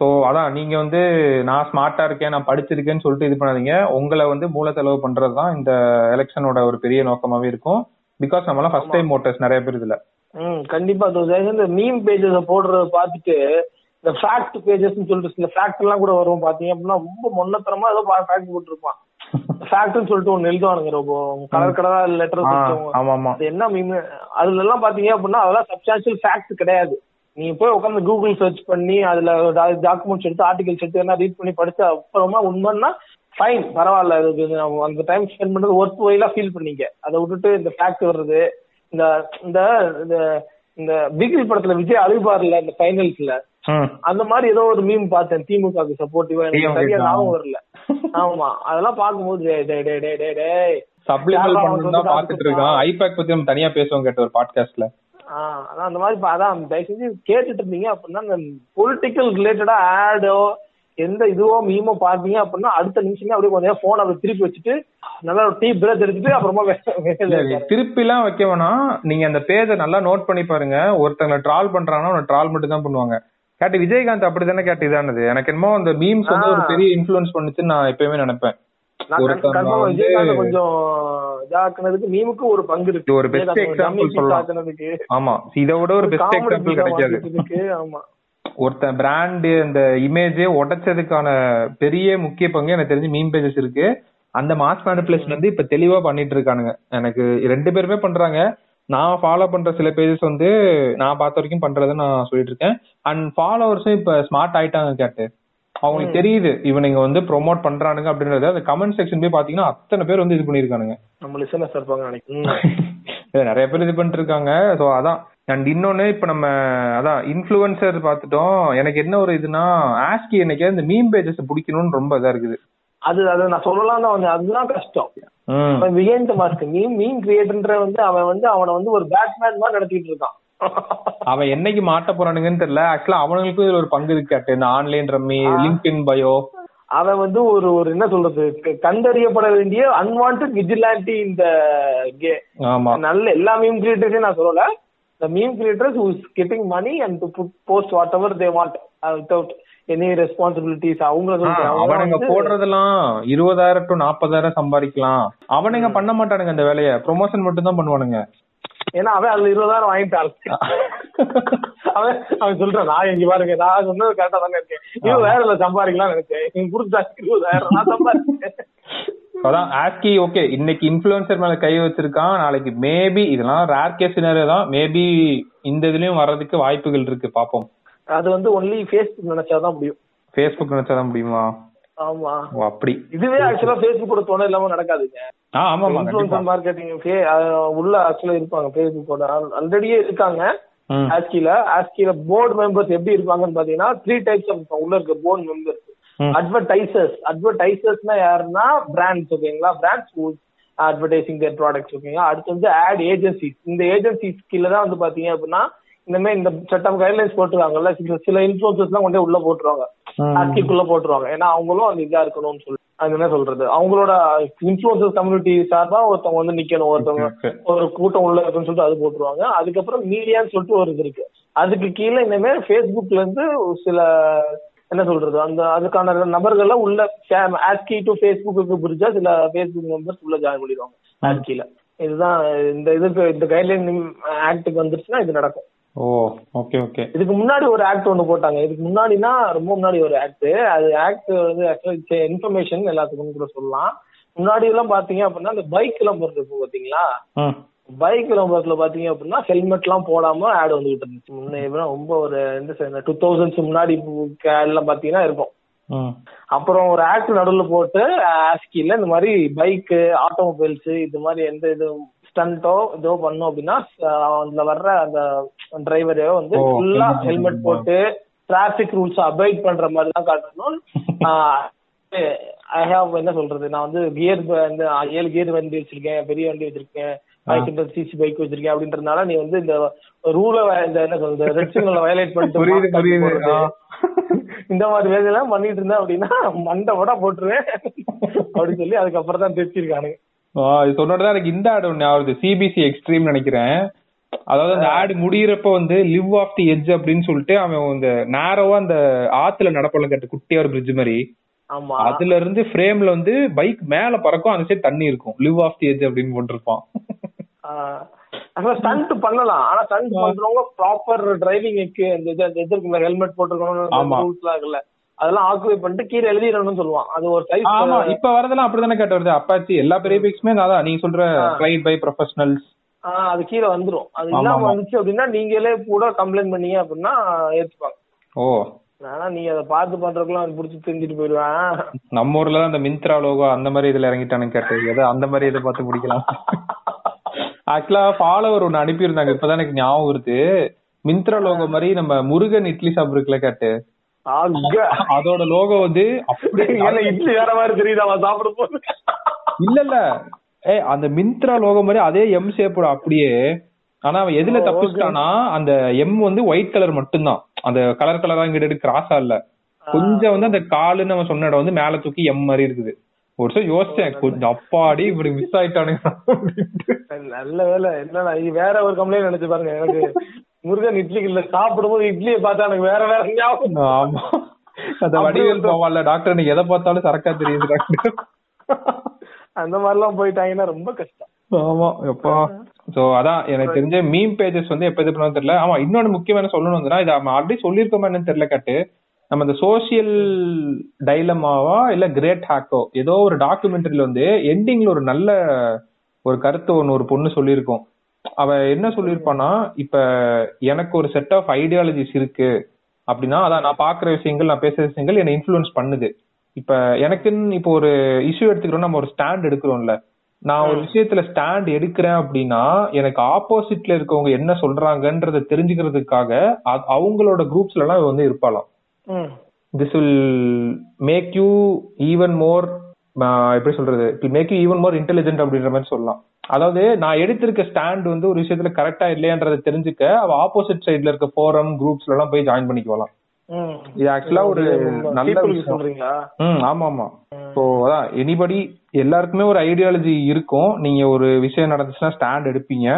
ஸோ அதான் நீங்க வந்து நான் ஸ்மார்ட்டா இருக்கேன் நான் படிச்சிருக்கேன்னு சொல்லிட்டு இது பண்ணாதீங்க. உங்களை வந்து மூல செலவு பண்றது தான் இந்த எலெக்ஷனோட ஒரு பெரிய நோக்கமாவே இருக்கும். பிகாஸ் நம்மளாம் ஃபர்ஸ்ட் டைம் ஓட்டர்ஸ் நிறைய பேர் இதுல. ம் கண்டிப்பா தோசை இந்த மீம் பேஜஸ் போடுறத பார்த்துட்டு இந்த ஃபேக்ட் பேஜஸ் சொல்லிட்டு சில ஃபேக்ட் எல்லாம் கூட வரும். பாத்தீங்க அப்படின்னா ரொம்ப மொன்னத்தனமா ஏதோ ஃபேக்ட் போட்டிருப்பான். ஃபேக்ட்னு சொல்லிட்டு ஒன்னு எழுதுவானுங்க ரொம்ப கலர் கலரா லெட்டர் ஆமா ஆமா அது என்ன மீம் அதுல எல்லாம் பாத்தீங்க அப்படின்னா அதெல்லாம் சப்ஸ்டான்சியல் ஃபேக்ட் கிடையாது. நீங்க போய் உட்காந்து கூகுள் சர்ச் பண்ணி அதுல டாக்குமெண்ட்ஸ் எடுத்து ஆர்டிகல்ஸ் எடுத்து என்ன ரீட் பண்ணி படிச்சு அப்புறமா உண்மைன்னா ஃபைன் பரவாயில்ல. இது நம்ம அந்த டைம் ஸ்பெண்ட் பண்றது ஒர்த் வைலா ஃபீல் பண்ணீங்க. அதை விட்டுட்டு இந்த ஃபேக்ட் வர்றது இந்த இந்த இந்த பிகில் படத்துல விஜய் அழுபார்ல இந்த ஃபைனல்ஸ்ல ம். அந்த மாதிரி ஏதோ ஒரு மீம் பார்த்தேன் திமுகவுக்கு சப்போர்ட்டிவா எனக்கு சரியா ஞாபகம் வரல. ஆமா. அதெல்லாம் பார்க்கும்போது டேய் டேய் டேய் டேய் டேய் சப்ளிமெண்ட் தான் அவனுக்கு பாத்துட்டு இருக்கான் ஐபேக் பத்தி நம்ம தனியா பேசுவோம் கேட்ட ஒரு பாட்காஸ்ட்ல அதான் அந்த மாதிரி அதான் தயவு செஞ்சு கேட்டுட்டு இருந்தீங்க அப்படின்னா இந்த பொலிட்டிக்கல் ரிலேட்டடா ஆடோ எந்த இதுவோ மீமோ பார்த்தீங்க அப்படின்னா அடுத்த நிமிஷமே அப்படியே கொஞ்சம் போன் அப்படி திருப்பி வச்சுட்டு நல்லா ஒரு டீ பிரேக் எடுத்துட்டு அப்புறமா. திருப்பி எல்லாம் வைக்க வேணாம். நீங்க அந்த பேஜை நல்லா நோட் பண்ணி பாருங்க. ஒருத்தங்களை ட்ரால் பண்றாங்கன்னா ட்ரால் மட்டும் தான் பண்ணுவாங்க. கேட்டு விஜயகாந்த் அப்படித்தானே கேட்டு இதானது? எனக்கு என்னமோ அந்த மீம்ஸ் வந்து ஒரு பெரிய இன்ஃபுளுன்ஸ் பண்ணுச்சுன்னு நான் எப்பயுமே நினைப்பேன். கொஞ்சம் இதாக்குனதுக்கு மீமுக்கு ஒரு பங்கு இருக்கு. ஒரு dummy piece சொல்லலாம். ஆமா. இதை விட ஒரு பெஸ்ட் எக்ஸாம்பிள் கிடைக்காது. ஆமா. ஒருத்தன் பிராண்ட் அந்த இமேஜே உடைச்சதுக்கான பெரிய முக்கிய பங்கு எனக்கு தெரிஞ்சு மீம் பேஜஸ் இருக்கு. அந்த மாஸ் மேனிப்புலேஷன் வந்து இப்ப தெளிவா பண்ணிட்டு இருக்கானுங்க. எனக்கு ரெண்டு பேருமே பண்றாங்க. நான் ஃபாலோ பண்ற சில பேஜஸ் வந்து நான் பார்த்த வரைக்கும் பண்றதை நான் சொல்லிட்டு இருக்கேன். அண்ட் ஃபாலோவர்ஸும் இப்ப ஸ்மார்ட் ஆயிட்டாங்க கேட்டு அவங்களுக்கு தெரியுது இவனுங்க வந்து ப்ரோமோட் பண்றானுங்க அப்படின்றது. அந்த கமெண்ட் செக்ஷன் போய் பாத்தீங்கன்னா அத்தனை பேர் வந்து இது பண்ணிருக்கானுங்க நம்ம லிசனர்ஸ் இருப்பாங்க நினைக்கிறேன். நிறைய பேர் இது பண்ணிட்டு இருக்காங்க சோ அதான். அண்ட் இன்னொன்னு இப்ப நம்ம அதான் இன்ஃபுளுசர் பார்த்துட்டோம். எனக்கு என்ன ஒரு இதுனா ஆஸ்கி என்னைக்கு இந்த மீம் பேஜஸ் பிடிக்கணும்னு ரொம்ப இதா இருக்குது. அது அது நான் சொல்லலாம் தான் அதுதான் கஷ்டம். த மாஸ்க் மீன் மீன் கிரியேட்டர்ன்ற வந்து அவன் வந்து அவனை வந்து ஒரு பேட்மேன் மாதிரி நடத்திட்டு இருக்கான். அவன் என்னைக்கு மாட்ட போறானுங்கன்னு தெரியல. ஆக்சுவலா அவனுங்களுக்கும் இதுல ஒரு பங்கு இருக்காட்டு இந்த online rummy link in bio அவன் வந்து ஒரு ஒரு என்ன சொல்றது கண்டறியப்பட வேண்டிய அன்வான்ட் விஜிலாண்டி இந்த கே நல்ல எல்லா மீம் கிரியேட்டர்ஸையும் நான் சொல்லல. is getting money and to put post whatever they want uh, without any responsibilities. அவங்கள ஆ, சொல்றேன். அவங்க அவனுங்க போடுறதெல்லாம் இருபதாயிரம் டு நாற்பதாயிரம் சம்பாதிக்கலாம். அவனுங்க பண்ண மாட்டானுங்க இந்த வேலைய. ப்ரொமோஷன் மட்டும் தான் பண்ணுவானுங்க. ஏன்னா அவன் அதுல இருபதாயிரம் வாங்கிட்டான். அவன் அவன் சொல்றான் நான் இங்க பாருங்க நான் சொன்னது கரெக்டா தானே இருக்கேன் இருபதாயிரம் இல்ல சம்பாதிக்கலாம் நினைச்சேன். நீங்க கொடுத்தா இருபதாயிரம் நான் சம்பாதிச்சேன் அதான் ஆஸ்கி ஓகே இன்னைக்கு இன்ஃபுளுசர் மேல கை வச்சிருக்கான் நாளைக்கு மேபி இதெல்லாம் ரேர் கேஸ் தான். மேபி இந்த இதுலயும் வர்றதுக்கு வாய்ப்புகள் இருக்கு பாப்போம். அது வந்து ஒன்லி ஃபேஸ்புக் நினைச்சாதான் முடியும். ஃபேஸ்புக் நினைச்சாதான் முடியுமா? ஆமா. அப்படி. இதுவே ஆக்சுவலா ஃபேஸ்புக்கோட துணை இல்லாம நடக்காதுங்க. ஆமா இன்ஃபுளுசர் மார்க்கெட்டிங் உள்ள ஆக்சுவலா இருப்பாங்க ஃபேஸ்புக்கோட ஆல்ரெடியே இருக்காங்க. ஆஸ்கில ஆஸ்கில போர்டு மெம்பர்ஸ் எப்படி இருப்பாங்கன்னு பாத்தீங்கன்னா த்ரீ டைப்ஸ் ஆஃப் உள்ள இருக்க போர்டு மெம்பர்ஸ். அட்வர்டைசர்ஸ் அட்வர்டைசர்ஸ்னா யாருன்னா பிராண்ட்ஸ் ஓகேங்களா பிராண்ட்ஸ் அட்வர்டைசிங் தேர் ப்ராடக்ட்ஸ் ஓகேங்களா அடுத்து வந்து ஆட் ஏஜென்சிஸ் இந்த ஏஜென்சிஸ் கீழ தான் வந்து பாத்தீங்க அப்படின்னா இந்த மாதிரி இந்த சட்டம் கைட்லைன்ஸ் போட்டுருக்காங்கல்ல சில சில இன்ஃபுளுசர்ஸ் எல்லாம் கொண்டு உள்ள போட்டுருவாங்க. ம். ஆஸ்கிக்குள்ள போட்டுருவாங்க. ஏன்னா அவங்களும் அந்த இதா இருக்கணும்னு சொல்லி அது என்ன சொல்றது? அவங்களோட இன்ஃபுளுசர்ஸ் கம்யூனிட்டி சார்பா ஒருத்தவங்க வந்து நிக்கணும். ஒருத்தவங்க. ஒரு கூட்டம் உள்ள இருக்குன்னு சொல்லிட்டு அது போட்டுருவாங்க. அதுக்கப்புறம் மீடியான்னு சொல்லிட்டு ஒரு இது இருக்கு. அதுக்கு கீழே இனிமே ஃபேஸ்புக்ல இருந்து சில என்ன சொல்றது? அந்த அதுக்கான நபர்கள்ல உள்ள ஆஸ்கி டு ஃபேஸ்புக்கு புரிஞ்சா சில ஃபேஸ்புக் மெம்பர்ஸ் உள்ள ஜாயின் பண்ணிடுவாங்க. ஆஸ்கில இதுதான் இந்த இதுக்கு இந்த கைட்லைன் ஆக்டுக்கு வந்துருச்சுன்னா இது நடக்கும். ஓ ஓகே ஓகே இதுக்கு முன்னாடி ஒரு ஆக்ட் ஒண்ணு போட்டாங்க. இதுக்கு முன்னாடினா ரொம்ப முன்னாடி ஒரு ஆக்ட் அது ஆக்ட் வந்து ஆக்சுவலா இன்ஃபர்மேஷன் எல்லாத்துக்கும் கூட சொல்லலாம். முன்னாடி எல்லாம் பாத்தீங்க அப்படின்னா அந்த பைக் விளம்பரம் இருக்கும் பாத்தீங்களா? பைக் விளம்பரத்துல பாத்தீங்க அப்படின்னா ஹெல்மெட் எல்லாம் போடாம ஆட் வந்துகிட்டு இருந்துச்சு. முன்ன ரொம்ப ஒரு எந்த டூ தௌசண்ட்ஸ் முன்னாடி எல்லாம் பாத்தீங்கன்னா இருக்கும். அப்புறம் ஒரு ஆக்ட் நடுவுல போட்டு ஆஸ்கில இந்த மாதிரி பைக்கு ஆட்டோமொபைல்ஸ் இது மாதிரி எந்த இது ஸ்டண்டோ இதோ பண்ணோம் அப்படின்னா அதுல வர்ற அந்த டிரைவரே வந்து ஃபுல்லா ஹெல்மெட் போட்டு. டிராபிக் ரூல்ஸ் அபாய்ட் பண்ற மாதிரி தான் காட்டணும் ஐ ஹாவ் என்ன சொல்றது? நான் வந்து கியர் இந்த ஏழு கியர் வண்டி வச்சிருக்கேன் பெரிய வண்டி வச்சிருக்கேன் ஹண்ட்ரட் சிசி பைக் வச்சிருக்கேன் அப்படின்றதுனால நீ வந்து இந்த ரூல இந்த என்ன சொல்றது ரெட் சிக்னல் வயலேட் பண்ணிட்டு. இந்த மாதிரி வேலையெல்லாம் பண்ணிட்டு இருந்தேன் அப்படின்னா மண்டை வடா போட்டுருவேன். அப்படின்னு சொல்லி அதுக்கப்புறம் தான் தெரிச்சிருக்கானுங்க சொன்னோடதான் எனக்கு இந்த ஆடு ஒண்ணு ஆகுது சிபிசி எக்ஸ்ட்ரீம் நினைக்கிறேன். அதாவது அந்த ஆடு முடியறப்ப வந்து லிவ் ஆஃப் தி எட்ஜ் அப்படின்னு சொல்லிட்டு அவன் இந்த நேரோவா அந்த ஆத்துல நடப்பல கட்டு குட்டியா ஒரு பிரிட்ஜ் மாதிரி. அதுல இருந்து ஃப்ரேம்ல வந்து பைக் மேல பறக்கும் அந்த சைடு தண்ணி இருக்கும். லிவ் ஆஃப் தி எட்ஜ் அப்படின்னு போட்டிருப்பான். ஸ்டண்ட் பண்ணலாம். ஆனா ஸ்டண்ட் பண்றவங்க ப்ராப்பர் டிரைவிங் இந்த இது இருக்குல்ல ஹெல்மெட் ஆமா. போட்டுருக்கணும் ரூல்ஸ் இருக்குல்ல. அதெல்லாம் ஆக்குபை பண்ணிட்டு கீழே எழுதிடணும்னு சொல்லுவான். அது ஒரு ஆமா சைஸ் இப்ப வரதெல்லாம் அப்படிதானே கேட்டு வருது அப்பாச்சி எல்லா பெரிய பைக்ஸுமே அதான். நீங்க சொல்ற ரைட் பை ப்ரொஃபஷனல்ஸ் அது கீழே வந்துரும். அது ஆமா, இல்லாம ஆமா. வந்துச்சு அப்படின்னா நீங்களே கூட கம்ப்ளைண்ட் பண்ணீங்க அப்படின்னா ஏத்துப்பாங்க. ஓ. ஆனா நீ அதை பார்த்து பண்றதுக்குள்ள அவன் புடிச்சு தெரிஞ்சுட்டு போயிடுவான். நம்ம ஊர்ல தான் அந்த மிந்த்ரா லோகோ அந்த மாதிரி இதுல இறங்கிட்டானு கேட்டது. எதை அந்த மாதிரி இதை பார்த்து பிடிக்கலாம் ஆக்சுவலா ஃபாலோவர் ஒன்னு அனுப்பியிருந்தாங்க. இப்பதான் எனக்கு ஞாபகம் வருது. மிந்த்ரா லோகோ மாதிரி நம்ம முருகன் இட்லி ஷாப் இருக்குல்ல கேட்டு. அதோட லோகோ வந்து அப்படியே இட்லி வேற மாதிரி தெரியுது அவன் சாப்பிடும் போது. இல்ல இல்ல. ஏ அந்த மிந்த்ரா லோகோ மாதிரி அதே எம் ஷேப்போட அப்படியே ஆனா அவன் எதுல தப்பிச்சிட்டானா அந்த எம் வந்து ஒயிட் கலர் மட்டும்தான். அந்த கலர் கலரா இங்கிட்ட கிராஸா இல்ல. கொஞ்சம் வந்து அந்த காலுன்னு அவன் சொன்ன இடம் வந்து மேல தூக்கி எம் மாதிரி இருக்குது. ஒரு வருஷம் யோசிச்சேன் கொஞ்சம் அப்பாடி இப்படி மிஸ் ஆயிட்டானுங்க. நல்ல வேலை. என்னடா இது வேற ஒரு கம்ப்ளைண்ட் நினைச்சு பாருங்க எனக்கு. முருகன் இட்லி இல்ல சாப்பிடும்போது இட்லியை பார்த்தா எனக்கு வேற வேற ஞாபகம் ஆமா. அந்த வடிவேல் போவான்ல டாக்டர் நீ எதை பார்த்தாலும் சரக்கா தெரியுது டாக்டர் அந்த மாதிரிலாம் போயிட்டாங்கன்னா ரொம்ப கஷ்டம். ஆமா எப்பா. சோ அதான் எனக்கு தெரிஞ்ச மீம் பேஜஸ் வந்து எப்ப இது பண்ணணும் தெரியல. ஆமா இன்னொன்னு முக்கியமான சொல்லணும் வந்துன்னா இது ஆல்ரெடி சொல்லியிருக்கோமா என்னன்னு தெரியல கட்டு. நம்ம இந்த சோசியல் டைலமாவா இல்ல கிரேட் ஹேக்கோ ஏதோ ஒரு டாக்குமெண்ட்ரியில வந்து எண்டிங்ல ஒரு நல்ல ஒரு கருத்து ஒன்னு ஒரு பொண்ணு சொல்லியிருக்கோம். அவ என்ன சொல்லியிருப்பான்னா இப்ப எனக்கு ஒரு செட் ஆஃப் ஐடியாலஜிஸ் இருக்கு அப்படின்னா அதான் நான் பாக்குற விஷயங்கள் நான் பேசுற விஷயங்கள் என்னை இன்ஃப்ளூயன்ஸ் பண்ணுது. இப்ப எனக்குன்னு இப்போ ஒரு இஷ்யூ எடுத்துக்கிறோம் நம்ம ஒரு ஸ்டாண்ட் எடுக்கிறோம்ல. நான் ஒரு விஷயத்துல ஸ்டாண்ட் எடுக்கிறேன் அப்படின்னா எனக்கு ஆப்போசிட்ல இருக்கவங்க என்ன சொல்றாங்கன்றத தெரிஞ்சுக்கிறதுக்காக அவங்களோட குரூப்ஸ்ல எல்லாம் வந்து இருப்பாளாம். This will make you even more எப்படி சொல்றது? மேக் ஈவன் மோர் இன்டெலிஜென்ட் அப்படின்ற மாதிரி சொல்லலாம். அதாவது நான் எடுத்திருக்க ஸ்டாண்ட் வந்து ஒரு விஷயத்துல கரெக்டா இல்லையான்றதை தெரிஞ்சுக்க அவ ஆப்போசிட் சைடுல இருக்க ஃபோரம் குரூப்ஸ்ல எல்லாம் போய் ஜாயின் பண்ணிக்குவலாம் இது ஆக்சுவலா ஒரு நல்ல விஷயம். ஆமா ஆமா ஸோ அதான் எனிபடி எல்லாருக்குமே ஒரு ஐடியாலஜி இருக்கும். நீங்க ஒரு விஷயம் நடந்துச்சுன்னா ஸ்டாண்ட் எடுப்பீங்க.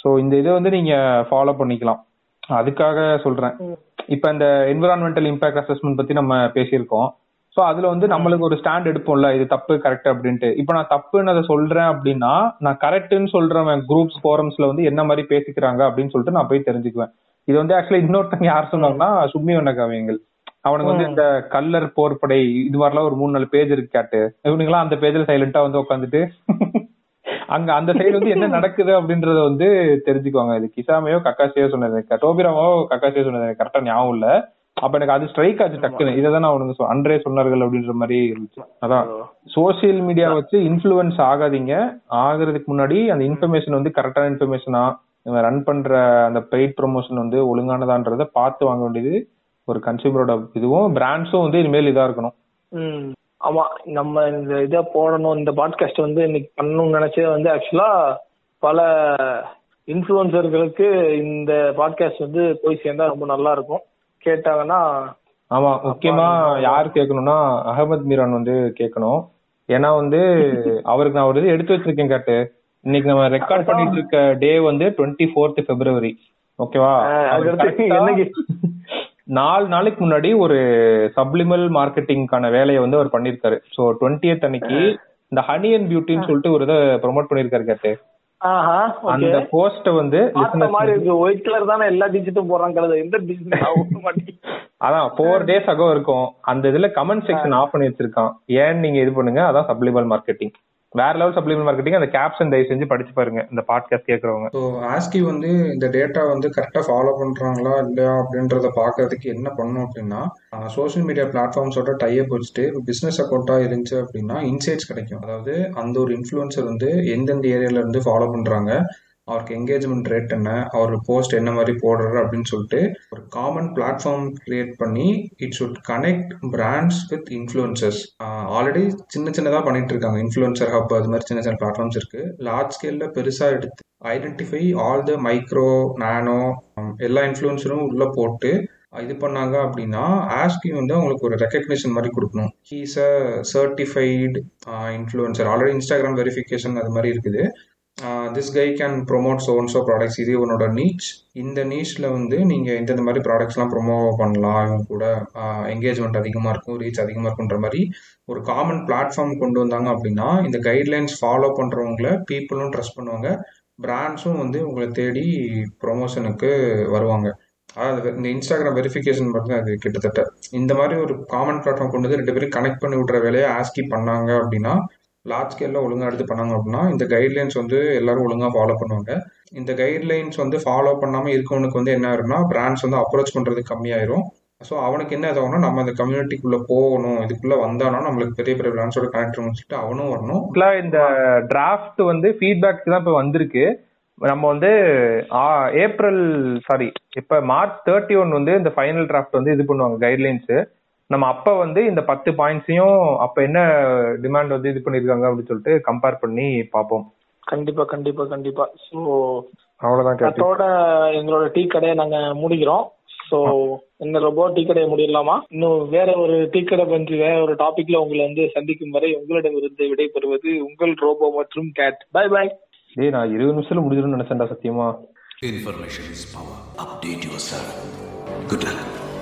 ஸோ இந்த இதை வந்து நீங்க ஃபாலோ பண்ணிக்கலாம். அதுக்காக சொல்றேன். இப்ப இந்த என்விரான்மெண்டல் இம்பாக்ட் அசஸ்மெண்ட் பத்தி நம்ம பேசியிருக்கோம். ஸோ அதுல வந்து நம்மளுக்கு ஒரு ஸ்டாண்ட் எடுப்போம்ல இது தப்பு கரெக்ட் அப்படின்ட்டு. இப்போ நான் தப்புன்னு அதை சொல்றேன் அப்படின்னா நான் கரெக்ட்னு சொல்றவன் குரூப்ஸ் ஃபோரம்ஸ்ல வந்து என்ன மாதிரி பேசிக்கிறாங்க அப்படின்னு சொல்லிட்டு நான் போய் தெரிஞ்சுக்குவேன். இது வந்து ஆக்சுவலா இன்னொருத்தங்க யார் சொன்னாங்கன்னா சும்மி வண்ணகாவியங்கள் அவனுக்கு வந்து இந்த கல்லர் போர்ப்படை இது மாதிரிலாம் ஒரு மூணு நாலு பேஜ் இருக்கு கேட்டு. இவனுங்களாம் அந்த பேஜ்ல சைலண்டா வந்து உட்காந்துட்டு அங்க அந்த சைடு வந்து என்ன நடக்குது அப்படின்றத வந்து தெரிஞ்சுக்குவாங்க. இது கிசாமையோ கக்காசியோ சொன்னது டோபிராமோ கக்காசியோ சொன்னது கரெக்டா ஞாபகம் இல்ல. அப்ப எனக்கு அது ஸ்ட்ரைக் ஆச்சு டக்குன்னு. இதை தான் அவனுக்கு அன்றே சொன்னார்கள் அப்படின்ற மாதிரி இருந்துச்சு. அதான். சோசியல் மீடியா வச்சு இன்ஃபுளுன்ஸ் ஆகாதீங்க. ஆகுறதுக்கு முன்னாடி அந்த இன்ஃபர்மேஷன் வந்து கரெக்டான இன்ஃபர்மேஷனா இவன் ரன் பண்ற அந்த பெய்ட் ப்ரொமோஷன் வந்து ஒழுங்கானதான்றத பார்த்து வாங்க வேண்டியது ஒரு கன்சியூமரோட இதுவும் பிராண்ட்ஸும் வந்து இனிமேல் இதா இருக்கணும். ஆமா. நம்ம இந்த இதை போடணும் இந்த பாட்காஸ்ட் வந்து இன்னைக்கு பண்ணணும்னு நினைச்சது வந்து ஆக்சுவலா பல இன்ஃபுளுசர்களுக்கு இந்த பாட்காஸ்ட் வந்து போய் சேர்ந்தா ரொம்ப நல்லா இருக்கும். கேட்டாங்கன்னா ஆமா முக்கியமா யார் கேட்கணும்னா அகமது மீரான் வந்து கேட்கணும். ஏன்னா வந்து அவருக்கு நான் ஒரு இது எடுத்து வச்சிருக்கேன் கேட்டு. இன்னைக்கு நம்ம ரெக்கார்ட் பண்ணிட்டு இருக்க டே வந்து டுவெண்ட்டி ஃபோர்த் பிப்ரவரி ஓகேவா நாலு நாளைக்கு முன்னாடி ஒரு சப்ளிமல் மார்க்கெட்டிங்கான வேலையை வந்து அவர் பண்ணிருக்காரு சோ டுவெண்ட்டியத் அன்னைக்கு இந்த ஹனி அண்ட் பியூட்டின்னு சொல்லிட்டு ஒரு இதை ப்ரொமோட் பண்ணிருக்காரு கேட்டு. அந்த போஸ்ட வந்து மாதிரி இருக்கு. ஒயிட் கலர் தானே எல்லா டிஜிட்டும் போறாங்க எந்த டிஜிட் அதான் ஃபோர் டேஸ் அகோ இருக்கும். அந்த இதுல கமெண்ட் செக்ஷன் ஆஃப் பண்ணி வச்சிருக்கான். ஏன் நீங்க இது பண்ணுங்க அதான் சப்ளிமல் மார்க்கெட்டிங் வேற லெவல் சப்ளிமெண்ட் மார்க்கெட்டிங் அந்த கேப்ஷன் தயவு செஞ்சு படிச்சு பாருங்க இந்த பாட்காஸ்ட் கேட்கறவங்க. ஸோ ஆஸ்கி வந்து இந்த டேட்டா வந்து கரெக்டாக ஃபாலோ பண்றாங்களா இல்லையா அப்படின்றத பார்க்கறதுக்கு என்ன பண்ணும் அப்படின்னா சோஷியல் மீடியா பிளாட்ஃபார்ம்ஸோட டைப் வச்சுட்டு பிஸ்னஸ் அக்கௌண்ட்டா இருந்துச்சு அப்படின்னா இன்சைட்ஸ் கிடைக்கும். அதாவது அந்த ஒரு இன்ஃபுளுசர் வந்து எந்தெந்த ஏரியால இருந்து ஃபாலோ பண்றாங்க அவருக்கு என்கேஜ்மெண்ட் ரேட் என்ன அவர் போஸ்ட் என்ன மாதிரி போடுறாரு அப்படின்னு சொல்லிட்டு ஒரு காமன் பிளாட்ஃபார்ம் கிரியேட் பண்ணி it should connect brands with influencers already சின்ன சின்னதாக பண்ணிட்டு இருக்காங்க. இன்ஃப்ளூயன்சர் ஹப் அது மாதிரி சின்ன சின்ன பிளாட்ஃபார்ம்ஸ் இருக்கு. லார்ஜ் ஸ்கேல்ல பெருசாக எடுத்து identify all the micro nano எல்லா இன்ஃப்ளூயன்சரும் உள்ள போட்டு இது பண்ணாங்க அப்படின்னா ஆஸ்கி வந்து அவங்களுக்கு ஒரு ரெக்கக்னிஷன் மாதிரி கொடுக்கணும். He's a certified influencer already Instagram verification அது மாதிரி இருக்குது. This guy can promote so and so products இது உன்னோட நீச் இந்த நீச்சில் வந்து நீங்கள் இந்தந்த மாதிரி ப்ராடக்ட்ஸ்லாம் ப்ரொமோ பண்ணலாம். இவங்க கூட என்கேஜ்மெண்ட் அதிகமாக இருக்கும் ரீச் அதிகமாக இருக்குன்ற மாதிரி ஒரு காமன் பிளாட்ஃபார்ம் கொண்டு வந்தாங்க அப்படின்னா இந்த கைட்லைன்ஸ் ஃபாலோ பண்ணுறவங்கள பீப்புளும் ட்ரஸ்ட் பண்ணுவாங்க. பிராண்ட்ஸும் வந்து உங்களை தேடி ப்ரொமோஷனுக்கு வருவாங்க. அதாவது இந்த இன்ஸ்டாகிராம் வெரிஃபிகேஷன் மட்டும் அது கிட்டத்தட்ட. இந்த மாதிரி ஒரு காமன் பிளாட்ஃபார்ம் கொண்டு வந்து ரெண்டு பேரும் கனெக்ட் பண்ணி விட்ற வேலையை ஆஸ்கி பண்ணாங்க அப்படின்னா லார்ஜ் ஸ்கேலில் ஒழுங்காக எடுத்து பண்ணாங்க அப்படின்னா இந்த கைட்லைன்ஸ் வந்து எல்லாரும் ஒழுங்காக ஃபாலோ பண்ணுவாங்க. இந்த கைட்லைன்ஸ் வந்து ஃபாலோ பண்ணாமல் இருக்கவனுக்கு வந்து என்ன ஆயிரும்னா பிராண்ட்ஸ் வந்து அப்ரோச் பண்ணுறது கம்மியாயிரும். ஸோ அவனுக்கு என்ன ஆகும்னா நம்ம அந்த கம்யூனிட்டிக்குள்ளே போகணும். இதுக்குள்ளே வந்தானா நம்மளுக்கு பெரிய பெரிய பிராண்ட்ஸோட கனெக்ட் சொல்லிட்டு அவனும் வரணும். இந்த டிராஃப்ட் வந்து ஃபீட்பேக் தான் இப்போ வந்திருக்கு. நம்ம வந்து ஏப்ரல் சாரி இப்போ மார்ச் தேர்ட்டி ஒன் வந்து இந்த ஃபைனல் டிராஃப்ட் வந்து இது பண்ணுவாங்க கைட்லைன்ஸு நம்ம அப்ப வந்து இந்த பத்து பாயிண்ட்ஸையும் அப்ப என்ன டிமாண்ட் வந்து இது பண்ணிருக்காங்க அப்படின்னு சொல்லிட்டு கம்பேர் பண்ணி பார்ப்போம். கண்டிப்பா கண்டிப்பா கண்டிப்பா. ஸோ அவ்வளவுதான் அதோட எங்களோட டீ கடையை நாங்க முடிக்கிறோம். ஸோ இந்த ரொம்ப டீ கடையை முடியலாமா இன்னும் வேற ஒரு டீ கடை பற்றி வேற ஒரு டாபிக்ல உங்களை வந்து சந்திக்கும் வரை உங்களிடமிருந்து விடைபெறுவது உங்கள் ரோபோ மற்றும் கேட் பை பை டேய் நான் இருபது நிமிஷத்துல முடிஞ்சிரும்னு நினைச்சேன்டா சத்தியமா. Information is power. Update yourself. Good luck.